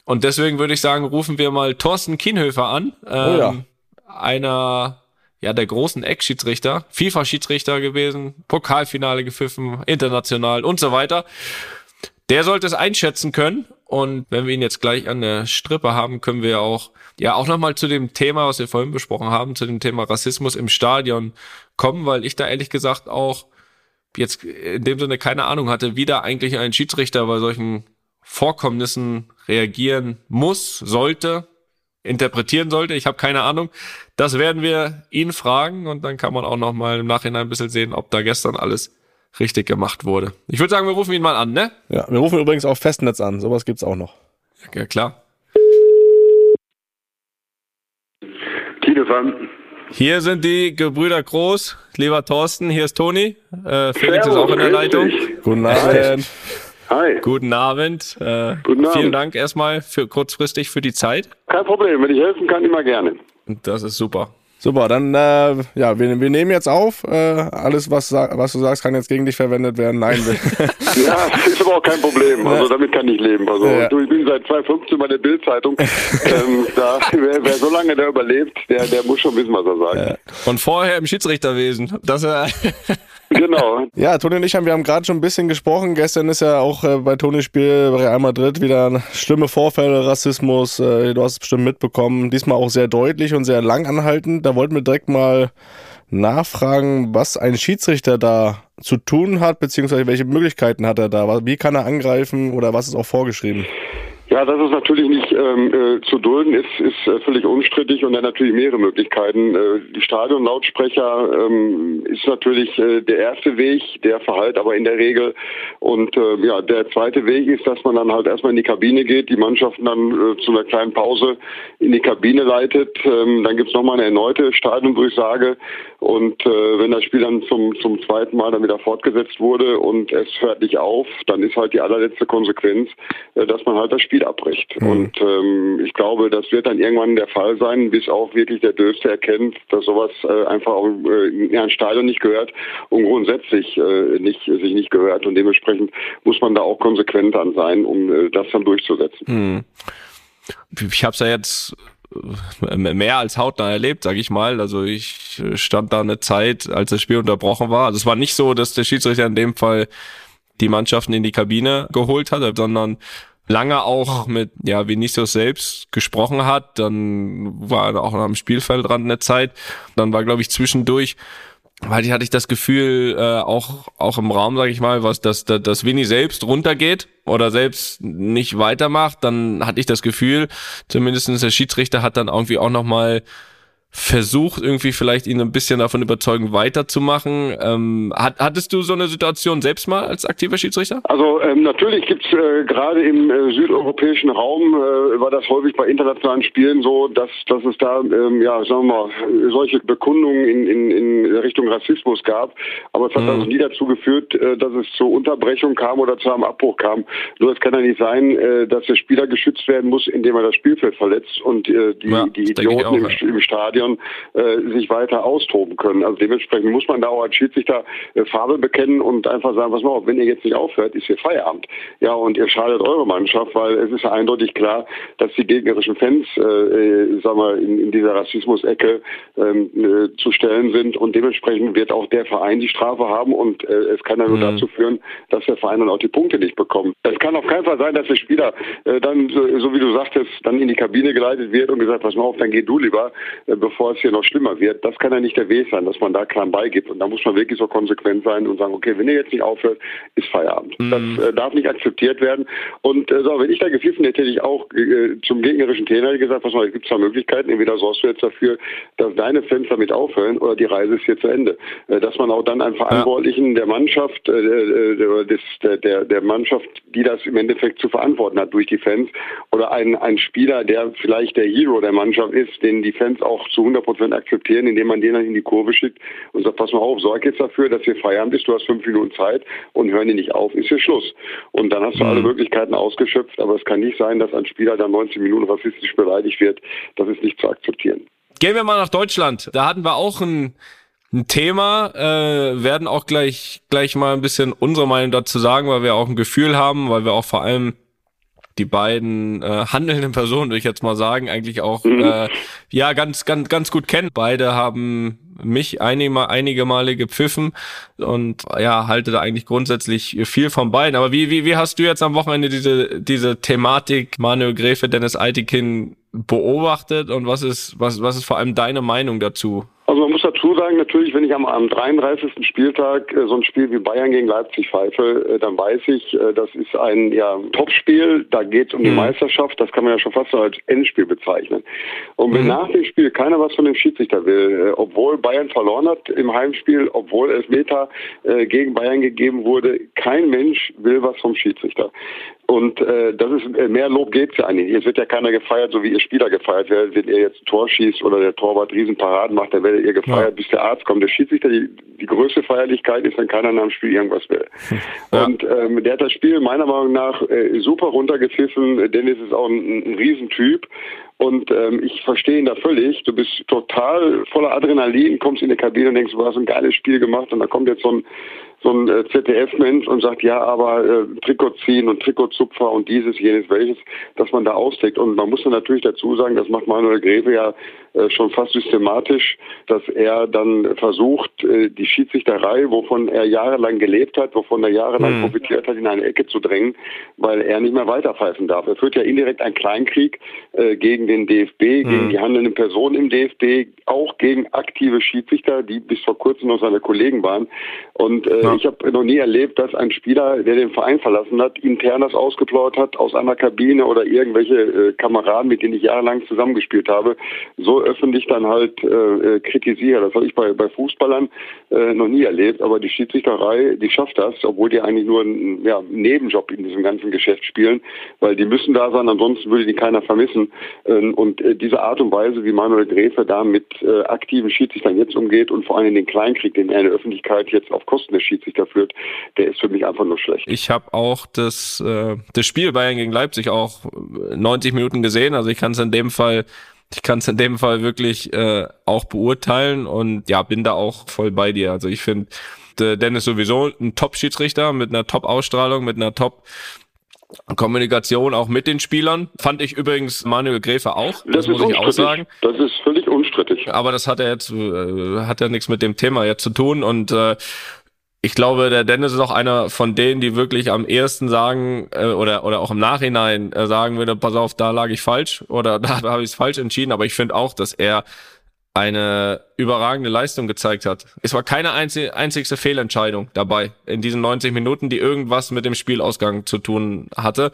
Und deswegen würde ich sagen, rufen wir mal Thorsten Kienhöfer an. Ähm, ja. Einer ja, der großen Ex-Schiedsrichter, FIFA-Schiedsrichter gewesen, Pokalfinale gepfiffen, international und so weiter. Der sollte es einschätzen können. Und wenn wir ihn jetzt gleich an der Strippe haben, können wir auch, ja, auch nochmal zu dem Thema, was wir vorhin besprochen haben, zu dem Thema Rassismus im Stadion kommen, weil ich da ehrlich gesagt auch jetzt in dem Sinne keine Ahnung hatte, wie da eigentlich ein Schiedsrichter bei solchen Vorkommnissen reagieren muss, sollte, interpretieren sollte. Ich habe keine Ahnung. Das werden wir ihn fragen und dann kann man auch noch mal im Nachhinein ein bisschen sehen, ob da gestern alles richtig gemacht wurde. Ich würde sagen, wir rufen ihn mal an, ne? Ja, wir rufen übrigens auch Festnetz an, sowas gibt's auch noch. Ja, klar. Telefon. Hier sind die Gebrüder Groß. Lieber Thorsten, hier ist Toni. Äh, Felix ist Servus, auch in der Leitung. Guten Abend. Hi. Guten Abend. Äh, Guten Abend. Vielen Dank erstmal für kurzfristig für die Zeit. Kein Problem, wenn ich helfen kann, immer gerne. Das ist super. Super, dann, äh, ja, wir, wir nehmen jetzt auf. Äh, alles, was, was du sagst, kann jetzt gegen dich verwendet werden. Nein, Ja, ist aber auch kein Problem. Also damit kann ich leben. Also Ja. du, ich bin seit 2015 bei der Bildzeitung. ähm, da, wer, wer so lange da überlebt, der, der muss schon wissen, was er sagt. Und vorher im Schiedsrichterwesen. Das, äh, Genau. Ja, Toni und ich haben, wir haben gerade schon ein bisschen gesprochen. Gestern ist ja auch äh, bei Tonis Spiel bei Real Madrid wieder schlimme Vorfälle, Rassismus. Äh, du hast es bestimmt mitbekommen. Diesmal auch sehr deutlich und sehr lang anhaltend. Da wollten wir direkt mal nachfragen, was ein Schiedsrichter da zu tun hat, beziehungsweise welche Möglichkeiten hat er da? Wie kann er angreifen oder was ist auch vorgeschrieben? Ja, das ist natürlich nicht ähm, äh, zu dulden, ist, ist äh, völlig unstrittig und hat natürlich mehrere Möglichkeiten. Äh, die Stadionlautsprecher ähm, ist natürlich der erste Weg, der verhallt aber in der Regel. Und äh, ja, der zweite Weg ist, dass man dann halt erstmal in die Kabine geht, die Mannschaften dann zu einer kleinen Pause in die Kabine leitet. Ähm, dann gibt's noch nochmal eine erneute Stadiondurchsage. Und äh, wenn das Spiel dann zum, zum zweiten Mal dann wieder fortgesetzt wurde und es hört nicht auf, dann ist halt die allerletzte Konsequenz, äh, dass man halt das Spiel abbricht. Mhm. Und ähm, ich glaube, das wird dann irgendwann der Fall sein, bis auch wirklich der Döfste erkennt, dass sowas äh, einfach auch äh, in ein Stadion nicht gehört und grundsätzlich äh, nicht, sich nicht gehört. Und dementsprechend muss man da auch konsequent dann sein, um äh, das dann durchzusetzen. Mhm. Ich habe es ja jetzt mehr als hautnah erlebt, sage ich mal. Also ich stand da eine Zeit, als das Spiel unterbrochen war. Also es war nicht so, dass der Schiedsrichter in dem Fall die Mannschaften in die Kabine geholt hat, sondern lange auch mit ja Vinicius selbst gesprochen hat. Dann war er auch am Spielfeldrand eine Zeit. Dann war, glaube ich, zwischendurch weil ich hatte ich das Gefühl, äh, auch, auch im Raum, sage ich mal, was, dass, dass, dass Winnie selbst runtergeht oder selbst nicht weitermacht, dann hatte ich das Gefühl, zumindestens der Schiedsrichter hat dann irgendwie auch nochmal versucht, irgendwie vielleicht ihn ein bisschen davon überzeugen, weiterzumachen. Ähm, hat, hattest du so eine Situation selbst mal als aktiver Schiedsrichter? Also ähm, natürlich gibt's äh, gerade im äh, südeuropäischen Raum äh, war das häufig bei internationalen Spielen so, dass, dass es da ähm, ja sagen wir mal solche Bekundungen in, in, in Richtung Rassismus gab. Aber es hat mhm. also nie dazu geführt, äh, dass es zur Unterbrechung kam oder zu einem Abbruch kam. Nur es kann ja nicht sein, äh, dass der Spieler geschützt werden muss, indem er das Spielfeld verletzt und äh, die, ja, die Idioten auch, im, im Stadion Stadion äh, sich weiter austoben können. Also dementsprechend muss man da auch als Schiedsrichter äh, Farbe bekennen und einfach sagen, was auf, wenn ihr jetzt nicht aufhört, ist hier Feierabend. Ja, und ihr schadet eure Mannschaft, weil es ist ja eindeutig klar, dass die gegnerischen Fans, äh, äh sagen wir, in, in dieser Rassismus-Ecke ähm, äh, zu stellen sind und dementsprechend wird auch der Verein die Strafe haben und äh, es kann ja nur mhm. dazu führen, dass der Verein dann auch die Punkte nicht bekommt. Es kann auf keinen Fall sein, dass der Spieler äh, dann, so, so wie du sagtest, dann in die Kabine geleitet wird und gesagt, pass mal auf, dann geh du lieber, äh, bevor es hier noch schlimmer wird. Das kann ja nicht der Weg sein, dass man da klein beigibt. Und da muss man wirklich so konsequent sein und sagen, okay, wenn ihr jetzt nicht aufhört, ist Feierabend. Mhm. Das äh, darf nicht akzeptiert werden. Und äh, so, wenn ich da gepfiffen hätte, hätte ich auch äh, zum gegnerischen Trainer gesagt, was mal, gibt es da Möglichkeiten, entweder sorgst du jetzt dafür, dass deine Fans damit aufhören oder die Reise ist hier zu Ende. Äh, dass man auch dann einen Verantwortlichen ja. der Mannschaft, äh, des, der, der, der Mannschaft, die das im Endeffekt zu verantworten hat durch die Fans, oder ein, ein Spieler, der vielleicht der Hero der Mannschaft ist, den die Fans auch zu 100 Prozent akzeptieren, indem man den dann in die Kurve schickt und sagt, pass mal auf, sorg jetzt dafür, dass hier Feierabend ist, du hast fünf Minuten Zeit und hören die nicht auf, ist hier Schluss. Und dann hast du mhm. alle Möglichkeiten ausgeschöpft, aber es kann nicht sein, dass ein Spieler dann 19 Minuten rassistisch beleidigt wird. Das ist nicht zu akzeptieren. Gehen wir mal nach Deutschland. Da hatten wir auch ein, ein Thema, äh, werden auch gleich, gleich mal ein bisschen unsere Meinung dazu sagen, weil wir auch ein Gefühl haben, weil wir auch vor allem die beiden äh, handelnden Personen, würde ich jetzt mal sagen, eigentlich auch mhm. äh, ja ganz ganz ganz gut kennen. Beide haben mich einige, einige Male gepfiffen und ja halte da eigentlich grundsätzlich viel von beiden. Aber wie wie wie hast du jetzt am Wochenende diese diese Thematik Manuel Gräfe, Dennis Eitikin beobachtet und was ist was was ist vor allem deine Meinung dazu? Dazu sagen, natürlich, wenn ich am, am 33. Spieltag äh, so ein Spiel wie Bayern gegen Leipzig pfeife, äh, dann weiß ich, äh, das ist ein ja, Topspiel, da geht es um die mhm. Meisterschaft, das kann man ja schon fast als Endspiel bezeichnen. Und wenn mhm. nach dem Spiel keiner was von dem Schiedsrichter will, äh, obwohl Bayern verloren hat im Heimspiel, obwohl Elfmeter äh, gegen Bayern gegeben wurde, kein Mensch will was vom Schiedsrichter. Und äh, das ist mehr Lob geht's ja eigentlich. Es wird ja keiner gefeiert, so wie ihr Spieler gefeiert werdet, wenn ihr jetzt ein Tor schießt oder der Torwart Riesenparaden macht, dann werdet ihr gefeiert, ja. bis der Arzt kommt. Der Schiedsrichter, die, die größte Feierlichkeit ist, wenn keiner nach dem Spiel irgendwas will. Ja. Und ähm, der hat das Spiel meiner Meinung nach äh, super runtergepfiffen. Dennis ist auch ein, ein Riesentyp. Und ähm, ich verstehe ihn da völlig. Du bist total voller Adrenalin, kommst in die Kabine und denkst, du hast ein geiles Spiel gemacht und da kommt jetzt so ein so ein äh, ZDF-Mensch und sagt, ja, aber äh, Trikot ziehen und Trikotzupfer und dieses, jenes, welches, dass man da ausdeckt. Und man muss dann natürlich dazu sagen, das macht Manuel Greve ja schon fast systematisch, dass er dann versucht, äh, die Schiedsrichterei, wovon er jahrelang gelebt hat, wovon er jahrelang mhm. profitiert hat, in eine Ecke zu drängen, weil er nicht mehr weiterpfeifen darf. Er führt ja indirekt einen Kleinkrieg äh, gegen den DFB, mhm. gegen die handelnden Personen im DFB, auch gegen aktive Schiedsrichter, die bis vor kurzem noch seine Kollegen waren. Und äh, ja. ich habe noch nie erlebt, dass ein Spieler, der den Verein verlassen hat, intern das ausgeplaudert hat aus einer Kabine oder irgendwelche äh, Kameraden, mit denen ich jahrelang zusammengespielt habe, so öffentlich dann halt äh, äh kritisiere. Das habe ich bei, bei Fußballern äh, noch nie erlebt, aber die Schiedsrichterei, die schafft das, obwohl die eigentlich nur einen ja, Nebenjob in diesem ganzen Geschäft spielen, weil die müssen da sein, ansonsten würde die keiner vermissen. Ähm, und äh, diese Art und Weise, wie Manuel Gräfe da mit äh, aktiven Schiedsrichtern jetzt umgeht und vor allem den Kleinkrieg, den er in der Öffentlichkeit jetzt auf Kosten des Schiedsrichter führt, der ist für mich einfach nur schlecht. Ich habe auch das, äh, das Spiel Bayern gegen Leipzig auch 90 Minuten gesehen, also ich kann es in dem Fall ich kann es in dem Fall wirklich äh, auch beurteilen und ja, bin da auch voll bei dir. Also ich finde, Dennis sowieso ein Top-Schiedsrichter mit einer Top-Ausstrahlung, mit einer Top- Kommunikation auch mit den Spielern. Fand ich übrigens Manuel Gräfe auch. Das, das muss ich auch sagen. Das ist völlig unstrittig. Aber das hat er jetzt, äh, hat ja nichts mit dem Thema jetzt zu tun und äh, ich glaube, der Dennis ist auch einer von denen, die wirklich am ehesten sagen äh, oder oder auch im Nachhinein äh, sagen würde, pass auf, da lag ich falsch oder da, da habe ich es falsch entschieden. Aber ich finde auch, dass er eine überragende Leistung gezeigt hat. Es war keine einzig, einzigste Fehlentscheidung dabei in diesen 90 Minuten, die irgendwas mit dem Spielausgang zu tun hatte.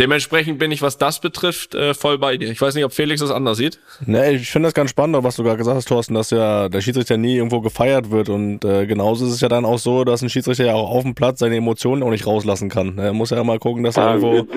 Dementsprechend bin ich, was das betrifft, äh, voll bei dir. Ich weiß nicht, ob Felix das anders sieht. Nee, ich finde das ganz spannend, was du gerade gesagt hast, Thorsten, dass ja der Schiedsrichter nie irgendwo gefeiert wird. Und äh, genauso ist es ja dann auch so, dass ein Schiedsrichter ja auch auf dem Platz seine Emotionen auch nicht rauslassen kann. Er muss ja immer gucken, dass er irgendwo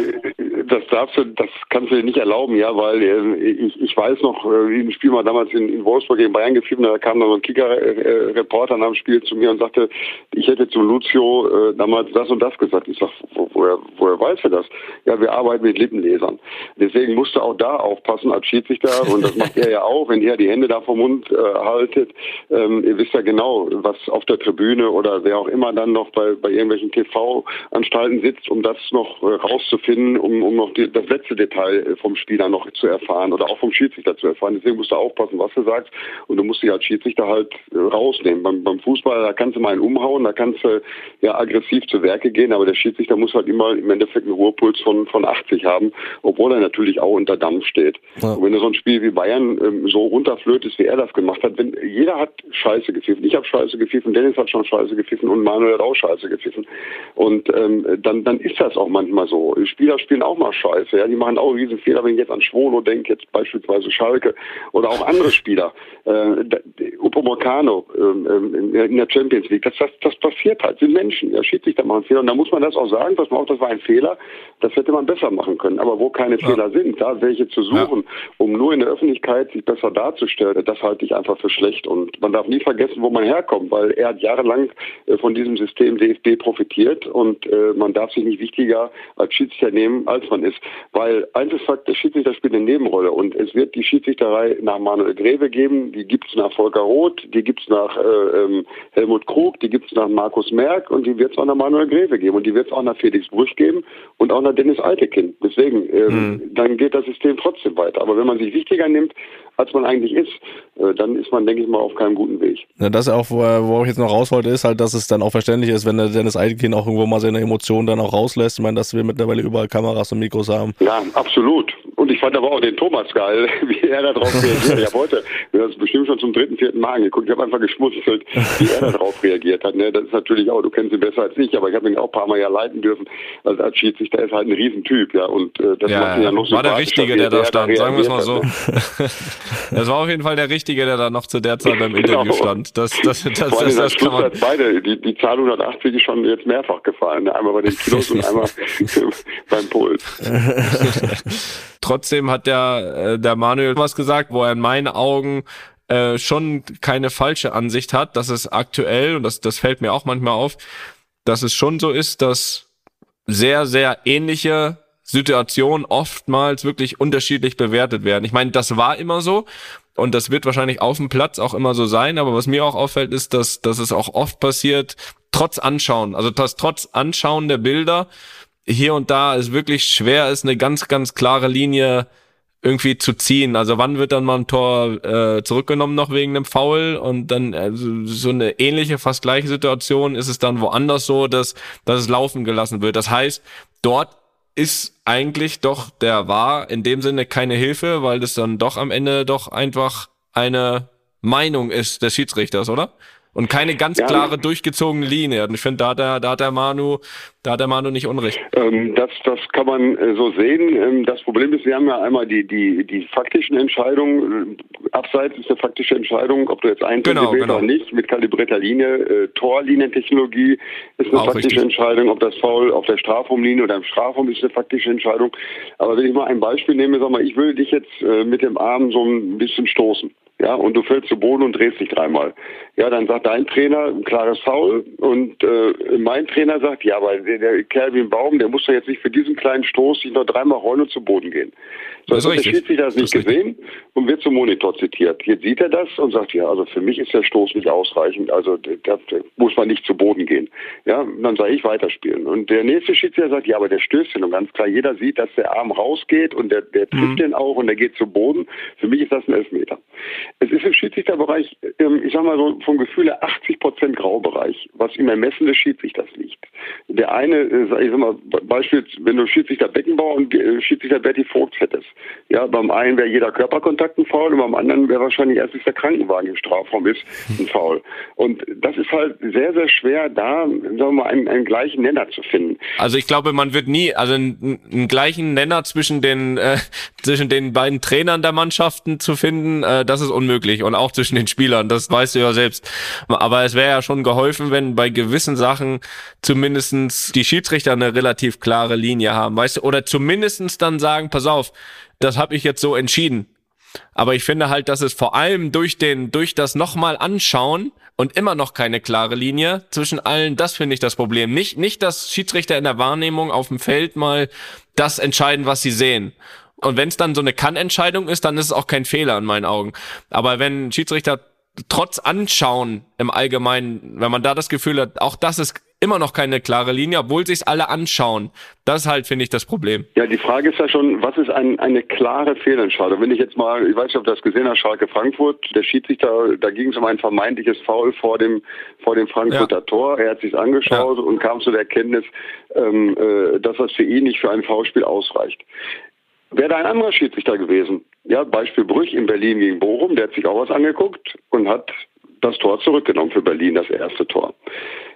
das darfst du, das kannst du dir nicht erlauben, ja, weil äh, ich, ich weiß noch, äh, wie ein Spiel mal damals in, in Wolfsburg gegen Bayern gepfiffen, da kam dann so ein Kicker-Reporter nach dem Spiel zu mir und sagte, ich hätte zu Lucio äh, damals das und das gesagt. Ich sag, wo, woher, woher weiß er das? Ja, wir arbeiten mit Lippenlesern. Deswegen musst du auch da aufpassen als Schiedsrichter und das macht er ja auch, wenn er die Hände da vom Mund äh, haltet. Ähm, ihr wisst ja genau, was auf der Tribüne oder wer auch immer dann noch bei, bei irgendwelchen TV-Anstalten sitzt, um das noch äh, rauszufinden, um, um noch die, das letzte Detail äh, vom Spieler noch zu erfahren oder auch vom Schiedsrichter zu erfahren. Deswegen musst du aufpassen, was du sagst und du musst dich als Schiedsrichter halt äh, rausnehmen. Beim, beim Fußball, da kannst du mal einen umhauen, da kannst du ja aggressiv zu Werke gehen, aber der Schiedsrichter muss halt immer im Endeffekt einen Ruhepuls von, von 80 haben, obwohl er natürlich auch unter Dampf steht. Ja. Und wenn du so ein Spiel wie Bayern ähm, so runterflötest, wie er das gemacht hat, wenn jeder hat Scheiße gepfiffen. Ich habe Scheiße gepfiffen, Dennis hat schon Scheiße gepfiffen und Manuel hat auch Scheiße gepfiffen. Und ähm, dann, dann ist das auch manchmal so. Spieler spielen auch mal scheiße. Ja, die machen auch riesen Fehler, wenn ich jetzt an Schwolo denke, jetzt beispielsweise Schalke oder auch andere Spieler. Äh, Upamecano äh, in der Champions League, das, das, das passiert halt, sind Menschen. Ja, Schiedsrichter machen Fehler und da muss man das auch sagen, pass mal auf, das war ein Fehler, das hätte man besser machen können. Aber wo keine ja. Fehler sind, da welche zu suchen, ja. um nur in der Öffentlichkeit sich besser darzustellen, das halte ich einfach für schlecht. Und man darf nie vergessen, wo man herkommt, weil er hat jahrelang äh, von diesem System DFB profitiert und äh, man darf sich nicht wichtiger als Schiedsrichter nehmen, als man ist. Weil eins ist Fakt, der Schiedsrichter spielt eine Nebenrolle und es wird die Schiedsrichterei nach Manuel Greve geben, die gibt es nach Volker Roth, die gibt es nach äh, ähm, Helmut Krug, die gibt es nach Markus Merck und die wird es auch nach Manuel Greve geben und die wird es auch nach Felix Brüch geben und auch nach Dennis Altekin. Deswegen, ähm, mhm. dann geht das System trotzdem weiter. Aber wenn man sich wichtiger nimmt, als man eigentlich ist, äh, dann ist man, denke ich mal, auf keinem guten Weg. Ja, das auch, wo, wo ich jetzt noch raus wollte, ist halt, dass es dann auch verständlich ist, wenn der Dennis Altekin auch irgendwo mal seine Emotionen dann auch rauslässt. Ich meine, dass wir mittlerweile überall Kameras und Mikros haben. Ja, absolut. Und ich fand aber auch den Thomas geil, wie er da drauf reagiert. Ich habe heute, wir haben das bestimmt schon zum dritten, vierten Mal angeguckt. Ich habe einfach geschmunzelt, wie er da drauf reagiert hat. Ne? Das ist natürlich auch, du kennst ihn besser als ich, aber ich habe ihn auch ein paar Mal ja leiten dürfen. Also als Schiedsrichter ist halt ein Riesentyp, ja. Und äh, das ja, macht ihn ja noch so War der Richtige, der da stand, da sagen wir es mal so. das war auf jeden Fall der Richtige, der da noch zu der Zeit beim Interview genau. stand. Das, das, das, das, das, das kann man beide, die, die Zahl 180 ist schon jetzt mehrfach gefallen. Ne? Einmal bei den Kilos und einmal beim Puls. Trotzdem hat der, äh, der Manuel was gesagt, wo er in meinen Augen äh, schon keine falsche Ansicht hat, dass es aktuell, und das, das fällt mir auch manchmal auf, dass es schon so ist, dass sehr, sehr ähnliche Situationen oftmals wirklich unterschiedlich bewertet werden. Ich meine, das war immer so und das wird wahrscheinlich auf dem Platz auch immer so sein, aber was mir auch auffällt, ist, dass, dass es auch oft passiert, trotz Anschauen, also dass trotz Anschauen der Bilder hier und da es wirklich schwer ist, eine ganz, ganz klare Linie irgendwie zu ziehen. Also wann wird dann mal ein Tor äh, zurückgenommen noch wegen einem Foul und dann also so eine ähnliche, fast gleiche Situation ist es dann woanders so, dass, dass es laufen gelassen wird. Das heißt, dort ist eigentlich doch der war in dem Sinne keine Hilfe, weil das dann doch am Ende doch einfach eine Meinung ist des Schiedsrichters, oder? Und keine ganz Ja. klare, durchgezogene Linie. Und ich finde, da der, da hat der Manu, da hat der Manu nicht unrecht. Ähm, das, das kann man äh, so sehen. Ähm, das Problem ist, wir haben ja einmal die, die, die faktischen Entscheidungen. Äh, Abseits ist eine faktische Entscheidung, ob du jetzt einen Genau, Zentimeter genau. oder nicht, mit kalibrierter Linie. Äh, Torlinientechnologie ist eine Auch faktische richtig. Entscheidung. Ob das Foul auf der Strafraumlinie oder im Strafraum ist eine faktische Entscheidung. Aber wenn ich mal ein Beispiel nehme, sag mal, ich würde dich jetzt äh, mit dem Arm so ein bisschen stoßen. Ja, und du fällst zu Boden und drehst dich dreimal. Ja, dann sagt dein Trainer ein klares Foul und äh, mein Trainer sagt, ja, aber der, der Kerl wie ein Baum, der muss doch jetzt nicht für diesen kleinen Stoß sich noch dreimal rollen und zu Boden gehen. So, Das hat der richtig. Schiedsrichter das Das nicht richtig. gesehen und wird zum Monitor zitiert. Jetzt sieht er das und sagt, ja, also für mich ist der Stoß nicht ausreichend, also da muss man nicht zu Boden gehen. Ja, dann sage ich weiterspielen. Und der nächste Schiedsrichter sagt, ja, aber der stößt den und ganz klar, jeder sieht, dass der Arm rausgeht und der, der trifft Mhm. den auch und der geht zu Boden. Für mich ist das ein Elfmeter. Es ist im Schiedsrichterbereich, ähm, ich sag mal so, vom Gefühl her 80 Prozent Graubereich, was im Ermessen des Schiedsrichters liegt. Der eine, äh, ich sag mal, Beispiel, wenn du Schiedsrichter Beckenbauer und äh, Schiedsrichter Berti Vogt hättest. Ja, beim einen wäre jeder Körperkontakt ein Foul und beim anderen wäre wahrscheinlich erst, bis der Krankenwagen im Strafraum ist, ein Foul. Und das ist halt sehr, sehr schwer, da, sagen wir mal, einen, einen gleichen Nenner zu finden. Also ich glaube, man wird nie, also einen, einen gleichen Nenner zwischen den äh, zwischen den beiden Trainern der Mannschaften zu finden, äh, das ist unmöglich und auch zwischen den Spielern, das weißt du ja selbst. Aber es wäre ja schon geholfen, wenn bei gewissen Sachen zumindestens die Schiedsrichter eine relativ klare Linie haben, weißt du, oder zumindestens dann sagen, pass auf, das habe ich jetzt so entschieden. Aber ich finde halt, dass es vor allem durch den, durch das nochmal anschauen und immer noch keine klare Linie zwischen allen, das finde ich das Problem. Nicht, nicht, dass Schiedsrichter in der Wahrnehmung auf dem Feld mal das entscheiden, was sie sehen. Und wenn es dann so eine Kann-Entscheidung ist, dann ist es auch kein Fehler in meinen Augen. Aber wenn Schiedsrichter trotz Anschauen im Allgemeinen, wenn man da das Gefühl hat, auch das ist immer noch keine klare Linie, obwohl sich's alle anschauen, das ist halt, finde ich, das Problem. Ja, die Frage ist ja schon, was ist ein, eine klare Fehlentscheidung? Wenn ich jetzt mal, ich weiß nicht, ob du das gesehen hast, Schalke Frankfurt, der Schiedsrichter, da ging es um ein vermeintliches Foul vor dem, vor dem Frankfurter Ja. Tor. Er hat sich angeschaut und kam zu der Erkenntnis, ähm, äh, dass das für ihn nicht für ein Foulspiel ausreicht. Wäre da ein anderer Schiedsrichter gewesen, ja, Beispiel Brüch in Berlin gegen Bochum, der hat sich auch was angeguckt und hat das Tor zurückgenommen für Berlin, das erste Tor.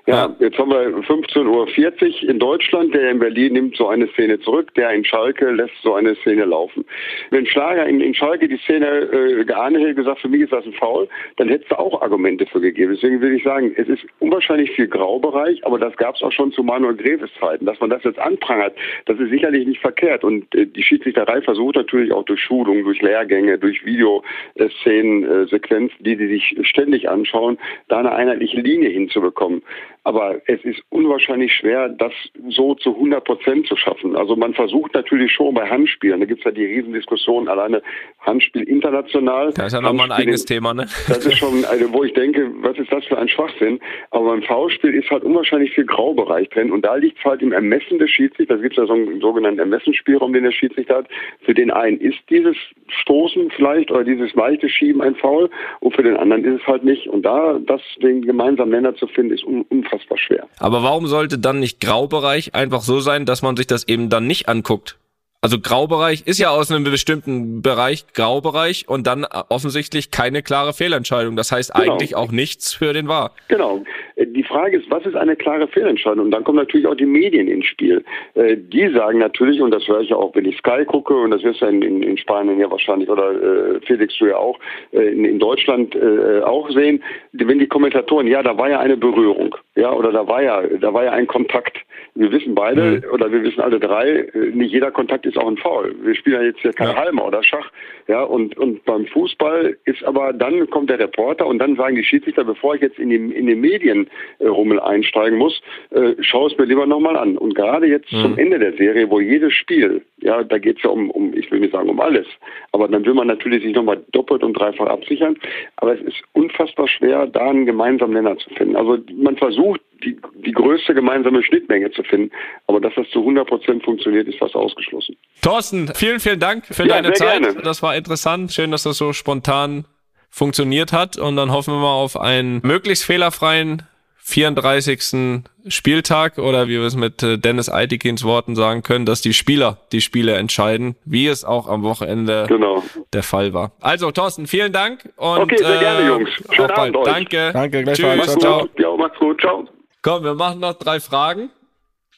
Ja, jetzt haben wir 15.40 Uhr in Deutschland. Der in Berlin nimmt so eine Szene zurück. Der in Schalke lässt so eine Szene laufen. Wenn Schlager in, in Schalke die Szene äh, geahndet hätte, gesagt, für mich ist das ein Foul, dann hätte es auch Argumente für gegeben. Deswegen will ich sagen, es ist unwahrscheinlich viel Graubereich, aber das gab es auch schon zu Manuel Greves Zeiten. Dass man das jetzt anprangert, das ist sicherlich nicht verkehrt. Und äh, die Schiedsrichterei versucht natürlich auch durch Schulungen, durch Lehrgänge, durch Videoszenen, äh, Sequenzen, die sie sich ständig anschauen, da eine einheitliche Linie hinzubekommen. Aber es ist unwahrscheinlich schwer, das so zu 100 Prozent zu schaffen. Also man versucht natürlich schon bei Handspielen, da gibt es ja die Riesendiskussion, alleine Handspiel international. Da ist ja nochmal ein eigenes Thema, ne? das ist schon, also, wo ich denke, was ist das für ein Schwachsinn? Aber beim Foulspiel ist halt unwahrscheinlich viel Graubereich drin und da liegt es halt im Ermessen des Schiedsrichters. Da gibt es ja so einen sogenannten Ermessensspielraum, den der Schiedsrichter hat. Für den einen ist dieses Stoßen vielleicht oder dieses leichte Schieben ein Foul und für den anderen ist es halt nicht. Und da das den gemeinsamen Nenner zu finden, ist un unfassbar schwer. Aber warum sollte dann nicht Graubereich einfach so sein, dass man sich das eben dann nicht anguckt? Also Graubereich ist ja aus einem bestimmten Bereich Graubereich und dann offensichtlich keine klare Fehlentscheidung. Das heißt Genau. eigentlich auch nichts für den Wahr. Genau. Äh, Die Frage ist, was ist eine klare Fehlentscheidung? Und dann kommen natürlich auch die Medien ins Spiel. Äh, Die sagen natürlich, und das höre ich ja auch, wenn ich Sky gucke, und das wirst du in, in, in Spanien ja wahrscheinlich, oder äh, Felix, du ja auch, äh, in, in Deutschland äh, auch sehen, wenn die Kommentatoren, ja, da war ja eine Berührung, ja, oder da war ja, da war ja ein Kontakt. Wir wissen beide, oder wir wissen alle drei, äh, nicht jeder Kontakt ist auch ein Foul. Wir spielen ja jetzt hier kein Ja. Halmer oder Schach, ja, und, und beim Fußball ist aber, dann kommt der Reporter und dann sagen die Schiedsrichter, bevor ich jetzt in, die, in den Medienrummel einsteigen muss, äh, schau es mir lieber nochmal an. Und gerade jetzt zum Ende der Serie, wo jedes Spiel, ja, da geht es ja um, um, ich will nicht sagen um alles, aber dann will man natürlich sich nochmal doppelt und dreifach absichern. Aber es ist unfassbar schwer, da einen gemeinsamen Nenner zu finden. Also man versucht, die, die größte gemeinsame Schnittmenge zu finden, aber dass das zu 100 Prozent funktioniert, ist fast ausgeschlossen. Thorsten, vielen, vielen Dank für Ja, deine Zeit. gerne. Das war interessant. Schön, dass das so spontan funktioniert hat. Und dann hoffen wir mal auf einen möglichst fehlerfreien 34. Spieltag oder wie wir es mit äh, Dennis Eitikins Worten sagen können, dass die Spieler die Spiele entscheiden, wie es auch am Wochenende Genau. der Fall war. Also Thorsten, vielen Dank und Okay, sehr gerne, Jungs. Schönen. Abend euch. Danke. Danke, gleichfalls. Tschüss. Ciao, ciao. Ja, macht's gut. Ciao. Komm, wir machen noch drei Fragen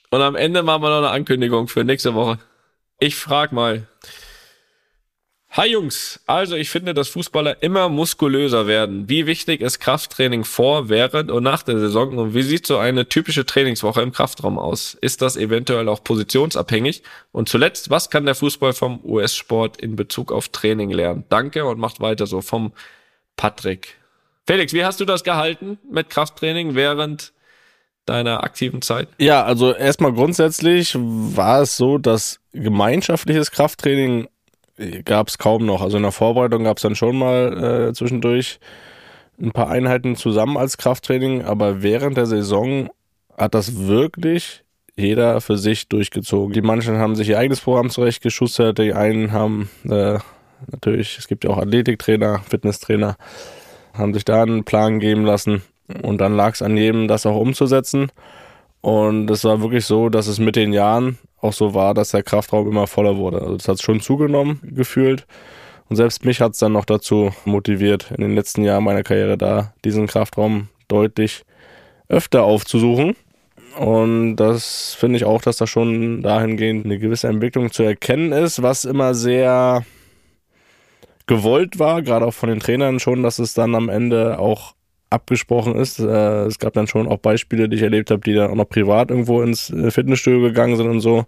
und am Ende machen wir noch eine Ankündigung für nächste Woche. Ich frag mal. Hi Jungs, also ich finde, dass Fußballer immer muskulöser werden. Wie wichtig ist Krafttraining vor, während und nach der Saison und wie sieht so eine typische Trainingswoche im Kraftraum aus? Ist das eventuell auch positionsabhängig? Und zuletzt, was kann der Fußball vom US-Sport in Bezug auf Training lernen? Danke und macht weiter so vom Patrick. Felix, wie hast du das gehalten mit Krafttraining während deiner aktiven Zeit? Ja, also erstmal grundsätzlich war es so, dass gemeinschaftliches Krafttraining gab es kaum noch. Also in der Vorbereitung gab es dann schon mal äh, zwischendurch ein paar Einheiten zusammen als Krafttraining, aber während der Saison hat das wirklich jeder für sich durchgezogen. Die manchen haben sich ihr eigenes Programm zurechtgeschustert, die einen haben äh, natürlich, es gibt ja auch Athletiktrainer, Fitnesstrainer, haben sich da einen Plan geben lassen und dann lag es an jedem, das auch umzusetzen. Und es war wirklich so, dass es mit den Jahren auch so war, dass der Kraftraum immer voller wurde. Also es hat schon zugenommen gefühlt. Und selbst mich hat es dann noch dazu motiviert, in den letzten Jahren meiner Karriere da diesen Kraftraum deutlich öfter aufzusuchen. Und das finde ich auch, dass da schon dahingehend eine gewisse Entwicklung zu erkennen ist, was immer sehr gewollt war, gerade auch von den Trainern schon, dass es dann am Ende auch abgesprochen ist. Äh, es gab dann schon auch Beispiele, die ich erlebt habe, die dann auch noch privat irgendwo ins äh, Fitnessstudio gegangen sind und so.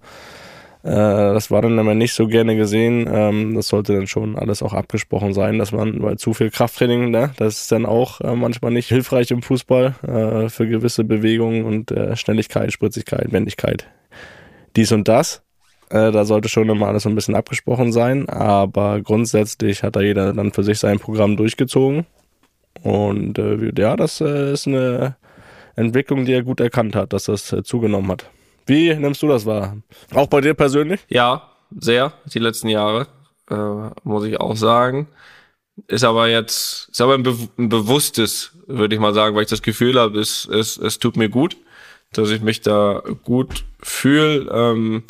Äh, das war dann aber nicht so gerne gesehen. Ähm, das sollte dann schon alles auch abgesprochen sein, dass man, weil zu viel Krafttraining, ne, das ist dann auch äh, manchmal nicht hilfreich im Fußball äh, für gewisse Bewegungen und äh, Schnelligkeit, Spritzigkeit, Wendigkeit. Dies und das. Da sollte schon immer alles so ein bisschen abgesprochen sein, aber grundsätzlich hat da jeder dann für sich sein Programm durchgezogen. Und äh, ja, das äh, ist eine Entwicklung, die er gut erkannt hat, dass das äh, zugenommen hat. Wie nimmst du das wahr? Auch bei dir persönlich? Ja, sehr, die letzten Jahre, äh, muss ich auch sagen. Ist aber jetzt, ist aber ein, be ein bewusstes, würde ich mal sagen, weil ich das Gefühl habe, es, es, es tut mir gut, dass ich mich da gut fühle. Ähm,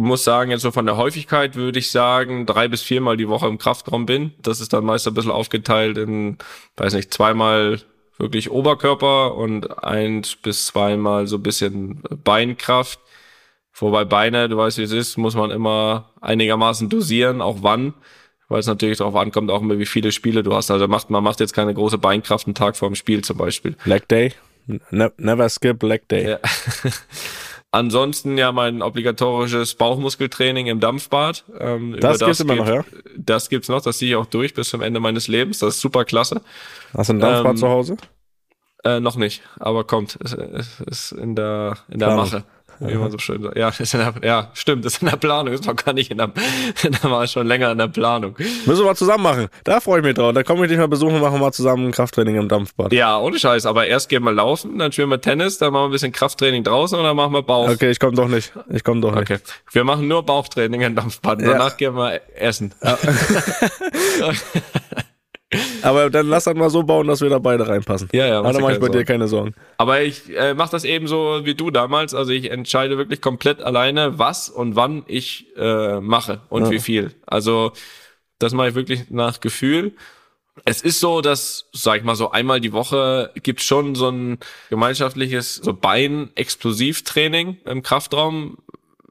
muss sagen, jetzt so von der Häufigkeit würde ich sagen, drei bis viermal die Woche im Kraftraum bin. Das ist dann meist ein bisschen aufgeteilt in, weiß nicht, zweimal wirklich Oberkörper und eins bis zweimal so ein bisschen Beinkraft. Wobei Beine, du weißt, wie es ist, muss man immer einigermaßen dosieren, auch wann, weil es natürlich darauf ankommt, auch immer wie viele Spiele du hast. Also macht, man macht jetzt keine große Beinkraft einen Tag vor dem Spiel zum Beispiel. Leg Day? Ne never skip Leg Day. Ja. Ansonsten ja mein obligatorisches Bauchmuskeltraining im Dampfbad. Ähm, Das über gibt's immer noch, ja? Das gibt's noch, das ziehe ich auch durch bis zum Ende meines Lebens. Das ist super klasse. Hast du ein Dampfbad Ähm, zu Hause? Äh, noch nicht, aber kommt. Es ist, ist in der in der Planung. Mache. Wie man so schön sagt. Ja, ist in der, ja, stimmt, ist in der Planung, ist noch gar nicht in der, da war schon länger in der Planung. Müssen wir mal zusammen machen. Da freue ich mich drauf. Da komme ich dich mal besuchen machen wir mal zusammen ein Krafttraining im Dampfbad. Ja, ohne Scheiß, aber erst gehen wir laufen, dann spielen wir Tennis, dann machen wir ein bisschen Krafttraining draußen und dann machen wir Bauch. Okay, ich komme doch nicht. Ich komme doch nicht. Okay. Wir machen nur Bauchtraining im Dampfbad. Ja. Danach gehen wir essen. Aber dann lass das mal so bauen, dass wir da beide reinpassen. Ja, ja, Aber mach dann mache ich bei keine dir keine Sorgen. Aber ich äh, mache das eben so wie du damals. Also ich entscheide wirklich komplett alleine, was und wann ich äh, mache und Ja. wie viel. Also das mache ich wirklich nach Gefühl. Es ist so, dass, sag ich mal, so einmal die Woche gibt schon so ein gemeinschaftliches so Bein-Explosivtraining im Kraftraum,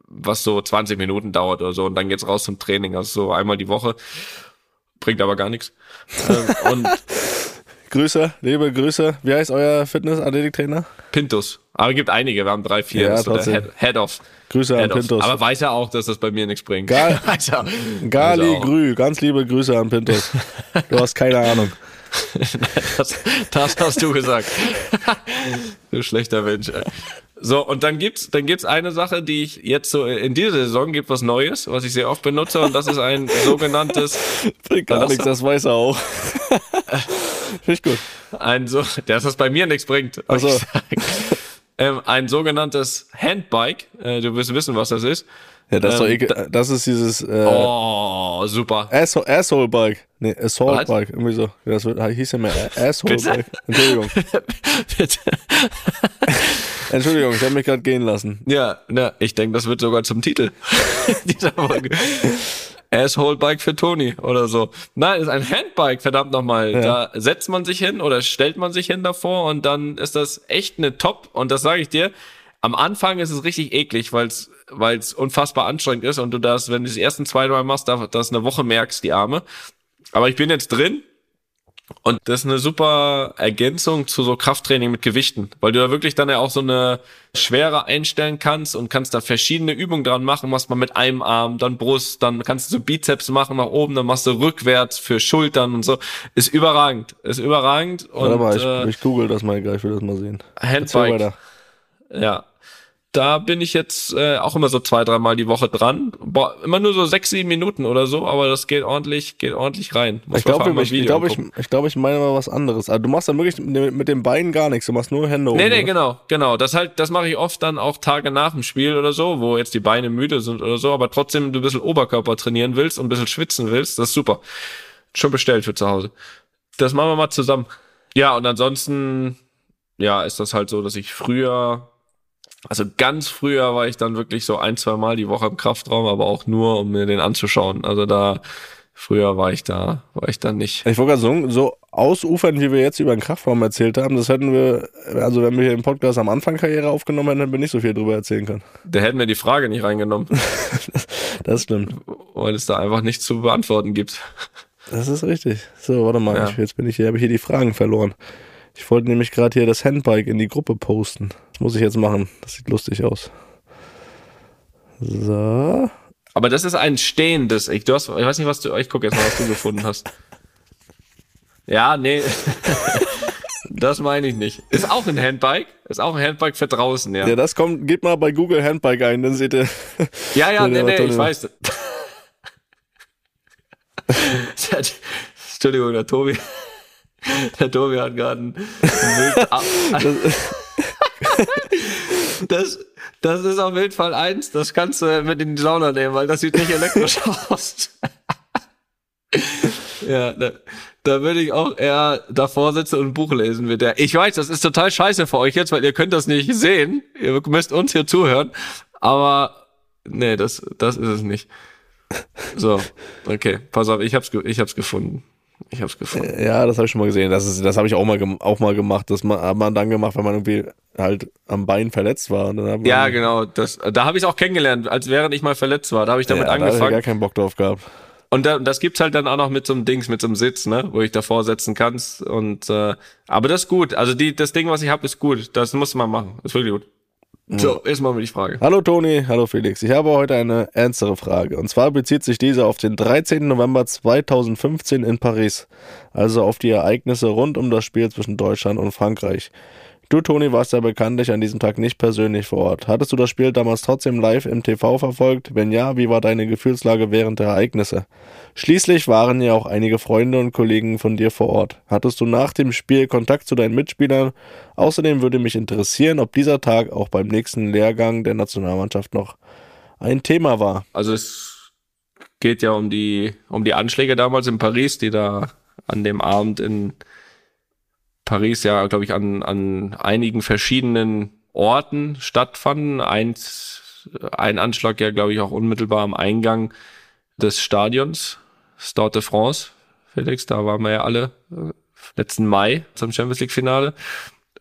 was so 20 Minuten dauert oder so. Und dann geht's raus zum Training. Also so einmal die Woche. Bringt aber gar nichts. Ähm, und Grüße, liebe Grüße. Wie heißt euer Fitness-Athletiktrainer? Pintus. Aber es gibt einige, wir haben drei, vier. Ja, so. Head, Head of. Grüße an Head of. Pintus. Aber weiß er auch, dass das bei mir nichts bringt. Er. Gali. Grü, ganz liebe Grüße an Pintus. Du hast keine Ahnung. Das, das hast du gesagt. du schlechter Mensch. So, und dann gibt's, dann gibt's eine Sache, die ich jetzt so in dieser Saison gibt was Neues, was ich sehr oft benutze, und das ist ein sogenanntes, Bringt gar das- nichts, das weiß er auch. Finde ich gut. ein so, dass das bei mir nichts bringt. Ach so. wollte ich sagen. ähm, ein sogenanntes Handbike. Äh, du wirst wissen, was das ist. Ja, das, ist, doch Ähm, das ist dieses äh, Oh, super. Asshole, Asshole Bike. Nee, Assault Was? Bike. Irgendwie so. Ja, Das wird, hieß ja mehr Asshole Bitte? Bike. Entschuldigung. Bitte. Entschuldigung, ich habe mich gerade gehen lassen. Ja, na, ich denke, das wird sogar zum Titel dieser Folge. Asshole Bike für Toni oder so. Nein, ist ein Handbike, verdammt nochmal. Da setzt man sich hin oder stellt man sich hin davor und dann ist das echt eine Top. Und das sage ich dir, am Anfang ist es richtig eklig, weil es weil es unfassbar anstrengend ist und du das, wenn du das ersten zwei Mal machst, da das eine Woche merkst, die Arme. Aber ich bin jetzt drin und das ist eine super Ergänzung zu so Krafttraining mit Gewichten, weil du da wirklich dann ja auch so eine Schwere einstellen kannst und kannst da verschiedene Übungen dran machen. Machst mal mit einem Arm, dann Brust, dann kannst du so Bizeps machen nach oben, dann machst du rückwärts für Schultern und so. Ist überragend, ist überragend Warte und mal, ich, äh, ich google das mal gleich, ich will das mal sehen. Handbike, ja. Da bin ich jetzt äh, auch immer so zwei, dreimal die Woche dran. Boah, immer nur so sechs, sieben Minuten oder so, aber das geht ordentlich, geht ordentlich rein. Muss Ich glaube, ich, ich, glaub, ich, ich, glaub, ich meine mal was anderes. Also, du machst dann wirklich mit, mit den Beinen gar nichts, du machst nur Hände Nee, oben, nee, oder? genau, genau. Das halt, das mache ich oft dann auch Tage nach dem Spiel oder so, wo jetzt die Beine müde sind oder so, aber trotzdem du ein bisschen Oberkörper trainieren willst und ein bisschen schwitzen willst, das ist super. Schon bestellt für zu Hause. Das machen wir mal zusammen. Ja, und ansonsten, ja, ist das halt so, dass ich früher, also ganz früher war ich dann wirklich so ein, zwei Mal die Woche im Kraftraum, aber auch nur, um mir den anzuschauen. Also da, früher war ich da, war ich da nicht. Ich wollte gerade sagen, so ausufern, wie wir jetzt über den Kraftraum erzählt haben, das hätten wir, also wenn wir hier im Podcast am Anfang Karriere aufgenommen hätten, hätten wir nicht so viel drüber erzählen können. Da hätten wir die Frage nicht reingenommen, Das stimmt. weil es da einfach nichts zu beantworten gibt. Das ist richtig. So, warte mal, Ja. ich, jetzt bin ich hier, habe ich hier die Fragen verloren. Ich wollte nämlich gerade hier das Handbike in die Gruppe posten. Das muss ich jetzt machen. Das sieht lustig aus. So. Aber das ist ein stehendes. Ich, du hast, ich weiß nicht, was du. Ich gucke jetzt mal, was du gefunden hast. Ja, nee. das meine ich nicht. Ist auch ein Handbike. Ist auch ein Handbike für draußen, ja. Ja, das kommt, gebt mal bei Google Handbike ein, dann seht ihr. Ja, ja, nee, nee, ich weiß. Entschuldigung, der Tobi. Der Tobi hat gerade ein Wild das, das ist auf jeden Fall eins, das kannst du mit in die Sauna nehmen, weil das sieht nicht elektrisch aus. ja, da, da würde ich auch eher davor sitzen und ein Buch lesen mit der. Ich weiß, das ist total scheiße für euch jetzt, weil ihr könnt das nicht sehen. Ihr müsst uns hier zuhören. Aber nee, das, das ist es nicht. So, okay, pass auf, ich hab's, ich hab's gefunden. Ich hab's gefunden. Ja, das habe ich schon mal gesehen. Das, ist, das habe ich auch mal, auch mal gemacht. Das hat man dann gemacht, wenn man irgendwie halt am Bein verletzt war. Man, Ja, genau. Das, da habe ich auch kennengelernt, als während ich mal verletzt war. Da habe ich damit ja, Da hab ich angefangen. gar keinen Bock drauf gehabt. Und da, das gibt's halt dann auch noch mit so einem Dings, mit so einem Sitz, ne, wo ich davor setzen kannst. Und äh, aber das ist gut. Also die, das Ding, was ich habe, ist gut. Das muss man machen. Ist wirklich gut. So, jetzt machen wir die Frage. Hallo Toni, hallo Felix. Ich habe heute eine ernstere Frage. Und zwar bezieht sich diese auf den 13. November 2015 in Paris. Also auf die Ereignisse rund um das Spiel zwischen Deutschland und Frankreich. Du, Toni, warst ja bekanntlich an diesem Tag nicht persönlich vor Ort. Hattest du das Spiel damals trotzdem live im TV verfolgt? Wenn ja, wie war deine Gefühlslage während der Ereignisse? Schließlich waren ja auch einige Freunde und Kollegen von dir vor Ort. Hattest du nach dem Spiel Kontakt zu deinen Mitspielern? Außerdem würde mich interessieren, ob dieser Tag auch beim nächsten Lehrgang der Nationalmannschaft noch ein Thema war. Also es geht ja um die, um die Anschläge damals in Paris, die da an dem Abend in Paris ja, glaube ich, an, an einigen verschiedenen Orten stattfanden. Eins, ein Anschlag ja, glaube ich, auch unmittelbar am Eingang des Stadions, Stade de France. Felix, da waren wir ja alle äh, letzten Mai zum Champions League Finale,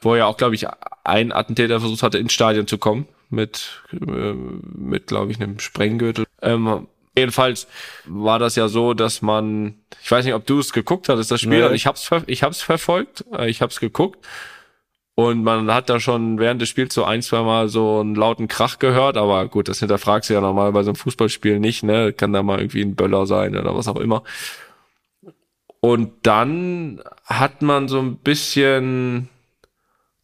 wo ja auch, glaube ich, ein Attentäter versucht hatte, ins Stadion zu kommen mit, äh, mit glaube ich, einem Sprenggürtel. Ähm, jedenfalls war das ja so, dass man, ich weiß nicht, ob du es geguckt hattest, das Spiel, Nee. ich hab's, ich hab's verfolgt, äh, ich hab's geguckt. Und man hat da schon während des Spiels so ein, zwei Mal so einen lauten Krach gehört, aber gut, das hinterfragst du ja normal bei so einem Fußballspiel nicht, ne? Kann da mal irgendwie ein Böller sein oder was auch immer. Und dann hat man so ein bisschen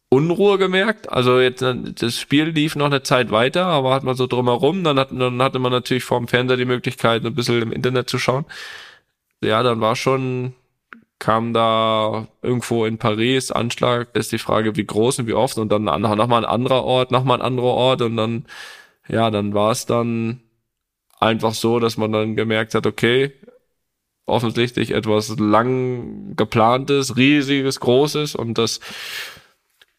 Unruhe gemerkt. Also jetzt äh, das Spiel lief noch eine Zeit weiter, aber hat man so drumherum. Dann, hat, dann hatte man natürlich vorm Fernseher die Möglichkeit, ein bisschen im Internet zu schauen. Ja, dann war schon, kam da irgendwo in Paris Anschlag, ist die Frage, wie groß und wie oft und dann nochmal ein anderer Ort, nochmal ein anderer Ort und dann, ja, dann war es dann einfach so, dass man dann gemerkt hat, okay, offensichtlich etwas lang geplantes, riesiges, großes und das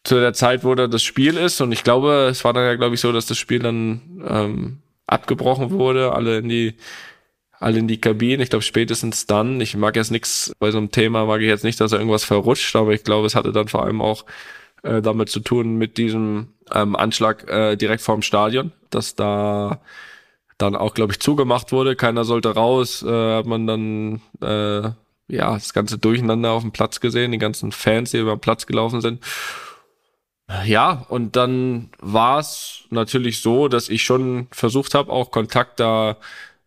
zu der Zeit, wo da das Spiel ist. Und ich glaube, es war dann ja, glaube ich, so, dass das Spiel dann ähm, abgebrochen wurde, alle in die alle in die Kabine. Ich glaube, spätestens dann, ich mag jetzt nichts bei so einem Thema, mag ich jetzt nicht, dass er irgendwas verrutscht, aber ich glaube, es hatte dann vor allem auch äh, damit zu tun mit diesem ähm, Anschlag äh, direkt vorm Stadion, dass da dann auch, glaube ich, zugemacht wurde. Keiner sollte raus. Äh, hat man dann äh, ja das ganze Durcheinander auf dem Platz gesehen, die ganzen Fans, die über den Platz gelaufen sind. Ja, und dann war es natürlich so, dass ich schon versucht habe, auch Kontakt da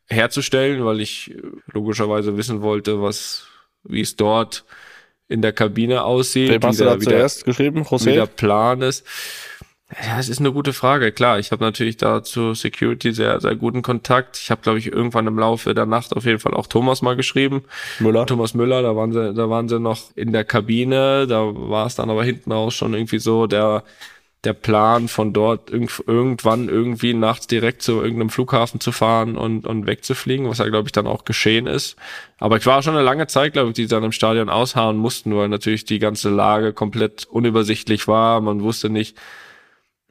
herzustellen, weil ich logischerweise wissen wollte, was, wie es dort in der Kabine aussieht. Wem hast du da zuerst geschrieben, José? Wie der Plan ist. Ja, es ist eine gute Frage. Klar, ich habe natürlich da zu Security sehr, sehr guten Kontakt. Ich habe, glaube ich, irgendwann im Laufe der Nacht auf jeden Fall auch Thomas mal geschrieben. Müller. Thomas Müller, da waren sie, da waren sie noch in der Kabine. Da war es dann aber hinten raus schon irgendwie so der, der Plan von dort irgend, irgendwann irgendwie nachts direkt zu irgendeinem Flughafen zu fahren und, und wegzufliegen, was ja, glaube ich, dann auch geschehen ist. Aber es war schon eine lange Zeit, glaube ich, die dann im Stadion aushauen mussten, weil natürlich die ganze Lage komplett unübersichtlich war. Man wusste nicht,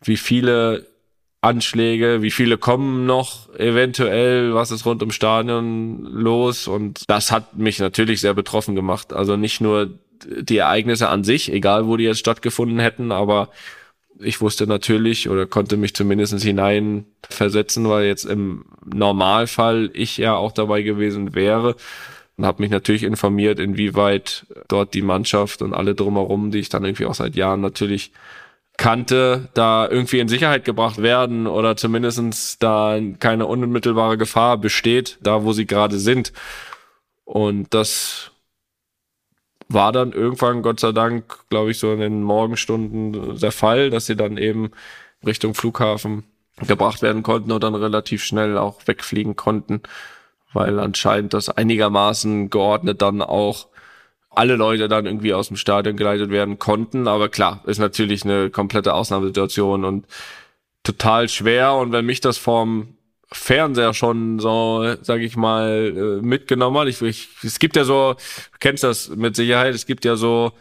wie viele Anschläge, wie viele kommen noch eventuell, was ist rund um Stadion los und das hat mich natürlich sehr betroffen gemacht. Also nicht nur die Ereignisse an sich, egal wo die jetzt stattgefunden hätten, aber ich wusste natürlich oder konnte mich zumindest hineinversetzen, weil jetzt im Normalfall ich ja auch dabei gewesen wäre und habe mich natürlich informiert, inwieweit dort die Mannschaft und alle drumherum, die ich dann irgendwie auch seit Jahren natürlich kannte, da irgendwie in Sicherheit gebracht werden oder zumindestens da keine unmittelbare Gefahr besteht, da wo sie gerade sind. Und das war dann irgendwann, Gott sei Dank, glaube ich, so in den Morgenstunden der Fall, dass sie dann eben Richtung Flughafen gebracht werden konnten und dann relativ schnell auch wegfliegen konnten, weil anscheinend das einigermaßen geordnet dann auch alle Leute dann irgendwie aus dem Stadion geleitet werden konnten. Aber klar, ist natürlich eine komplette Ausnahmesituation und total schwer. Und wenn mich das vom Fernseher schon so, sag ich mal, äh, mitgenommen hat, ich, ich, es gibt ja so, du kennst das mit Sicherheit, es gibt ja so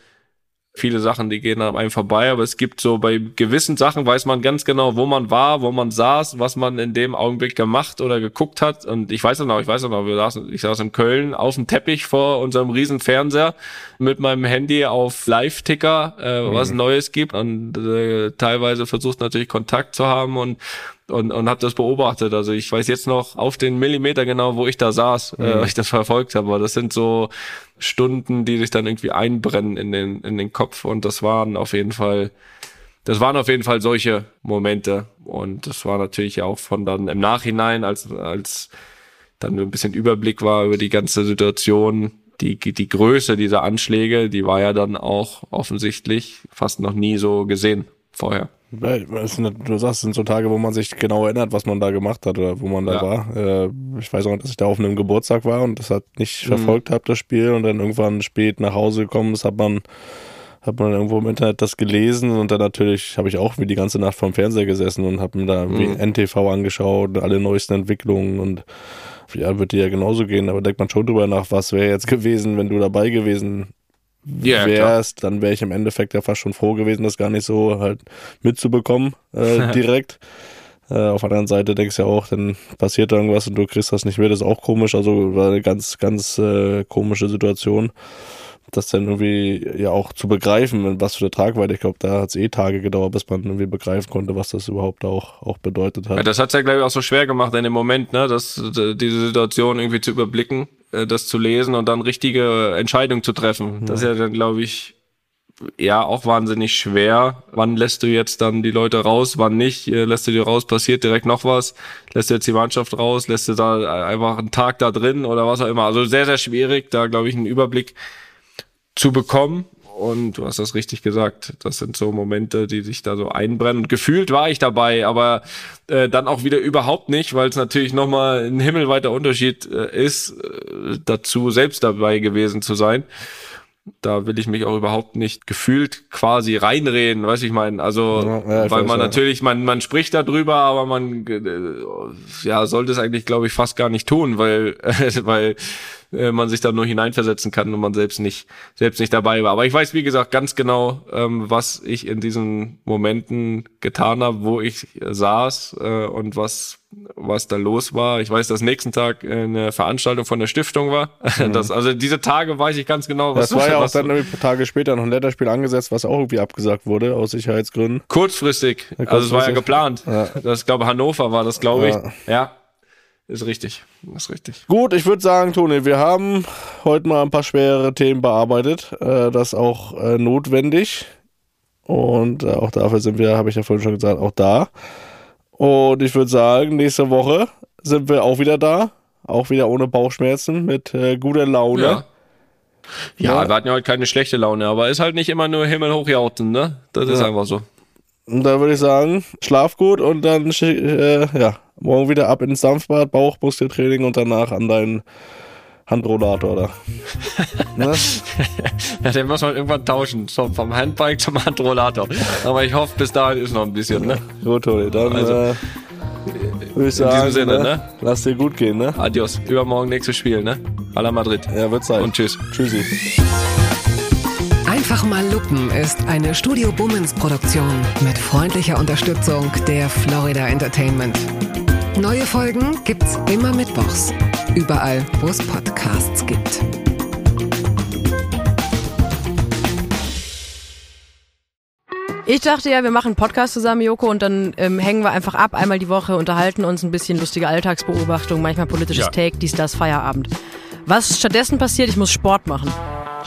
viele Sachen, die gehen an einem vorbei, aber es gibt so bei gewissen Sachen weiß man ganz genau, wo man war, wo man saß, was man in dem Augenblick gemacht oder geguckt hat. Und ich weiß noch, ich weiß noch, wir saßen, ich saß in Köln auf dem Teppich vor unserem riesen Fernseher mit meinem Handy auf Live-Ticker, äh, mhm. was Neues gibt und äh, teilweise versucht natürlich Kontakt zu haben und und, und habe das beobachtet. Also ich weiß jetzt noch auf den Millimeter genau, wo ich da saß, äh, mhm. äh, weil ich das verfolgt habe. Aber das sind so Stunden, die sich dann irgendwie einbrennen in den, in den Kopf. Und das waren auf jeden Fall, das waren auf jeden Fall solche Momente. Und das war natürlich auch von dann im Nachhinein, als, als dann ein bisschen Überblick war über die ganze Situation, die, die Größe dieser Anschläge, die war ja dann auch offensichtlich fast noch nie so gesehen vorher. Du sagst, es sind so Tage, wo man sich genau erinnert, was man da gemacht hat oder wo man da ja. war. Äh, ich weiß auch, dass ich da auf einem Geburtstag war und das hat nicht mhm. verfolgt habe, das Spiel. Und dann irgendwann spät nach Hause gekommen ist, hat man, hat man irgendwo im Internet das gelesen und dann natürlich habe ich auch wie die ganze Nacht vorm Fernseher gesessen und habe mir da mhm. NTV angeschaut, alle neuesten Entwicklungen und ja, wird dir ja genauso gehen, aber denkt man schon drüber nach, was wäre jetzt gewesen, wenn du dabei gewesen ja, wärst, dann wäre ich im Endeffekt ja fast schon froh gewesen, das gar nicht so halt mitzubekommen äh, direkt. äh, auf der anderen Seite denkst du ja auch, dann passiert irgendwas und du kriegst das nicht mehr, das ist auch komisch. Also war eine ganz, ganz äh, komische Situation. Das dann irgendwie ja auch zu begreifen, was für eine Tragweite. Ich glaube, da hat es eh Tage gedauert, bis man irgendwie begreifen konnte, was das überhaupt auch, auch bedeutet hat. Ja, das hat es ja, glaube ich, auch so schwer gemacht in dem Moment, ne, dass diese Situation irgendwie zu überblicken äh, das zu lesen und dann richtige Entscheidungen zu treffen. Das ist ja dann, glaube ich, ja auch wahnsinnig schwer. Wann lässt du jetzt dann die Leute raus, wann nicht? Äh, lässt du die raus, passiert direkt noch was? Lässt du jetzt die Mannschaft raus? Lässt du da einfach einen Tag da drin oder was auch immer? Also sehr, sehr schwierig, da glaube ich einen Überblick zu bekommen. Und du hast das richtig gesagt. Das sind so Momente, die sich da so einbrennen. Und gefühlt war ich dabei, aber äh, dann auch wieder überhaupt nicht, weil es natürlich nochmal ein himmelweiter Unterschied äh, ist, äh, dazu selbst dabei gewesen zu sein. Da will ich mich auch überhaupt nicht gefühlt quasi reinreden, weiß ich meine. Also, Ja, ja, weil man natürlich, man, man spricht darüber, aber man äh, ja, sollte es eigentlich, glaube ich, fast gar nicht tun, weil, weil äh, man sich da nur hineinversetzen kann und man selbst nicht, selbst nicht dabei war. Aber ich weiß, wie gesagt, ganz genau, ähm, was ich in diesen Momenten getan habe, wo ich äh, saß äh, und was, was da los war. Ich weiß, dass nächsten Tag äh, eine Veranstaltung von der Stiftung war. Das, also diese Tage weiß ich ganz genau, was Mhm. Das war ja auch dann irgendwie ein paar Tage später noch ein Länderspiel angesetzt, was auch irgendwie abgesagt wurde, aus Sicherheitsgründen. kurzfristig. Ja, Also es war ja kurzfristig. geplant. Ja. Das, ich glaube, Hannover war das, glaube ich. Ja. Ja. Ist richtig. Ist richtig. Gut, ich würde sagen, Toni, wir haben heute mal ein paar schwere Themen bearbeitet. Äh, das ist auch äh, notwendig. Und äh, auch dafür sind wir, habe ich ja vorhin schon gesagt, auch da. Und ich würde sagen, nächste Woche sind wir auch wieder da. Auch wieder ohne Bauchschmerzen, mit äh, guter Laune. Ja. Ja, Ja. wir hatten ja heute keine schlechte Laune, aber ist halt nicht immer nur Himmel hochjauten, ne? Das ist Ja. einfach so. Und da würde ich sagen, schlaf gut und dann äh, ja, morgen wieder ab ins Dampfbad, Bauchmuskeltraining und danach an deinen Handrollator da. ne? Ja, den muss man irgendwann tauschen. So, vom Handbike zum Handrollator. Aber ich hoffe, bis dahin ist noch ein bisschen, ne? Gut, Toni, dann Also, äh, würde ich diesem sagen, Sinne, ne? ne? lass dir gut gehen, ne? Adios. Übermorgen nächstes Spiel, ne? Hala Madrid. Ja, wird Zeit. Und tschüss. Tschüssi. Einfach mal lupen ist eine Studio Bummens Produktion mit freundlicher Unterstützung der Florida Entertainment. Neue Folgen gibt's immer mittwochs. Überall, wo es Podcasts gibt. Ich dachte ja, wir machen einen Podcast zusammen, Joko, und dann ähm, hängen wir einfach ab, einmal die Woche, unterhalten uns ein bisschen lustige Alltagsbeobachtung, manchmal politisches Ja. Take, dies, das, Feierabend. Was stattdessen passiert, ich muss Sport machen.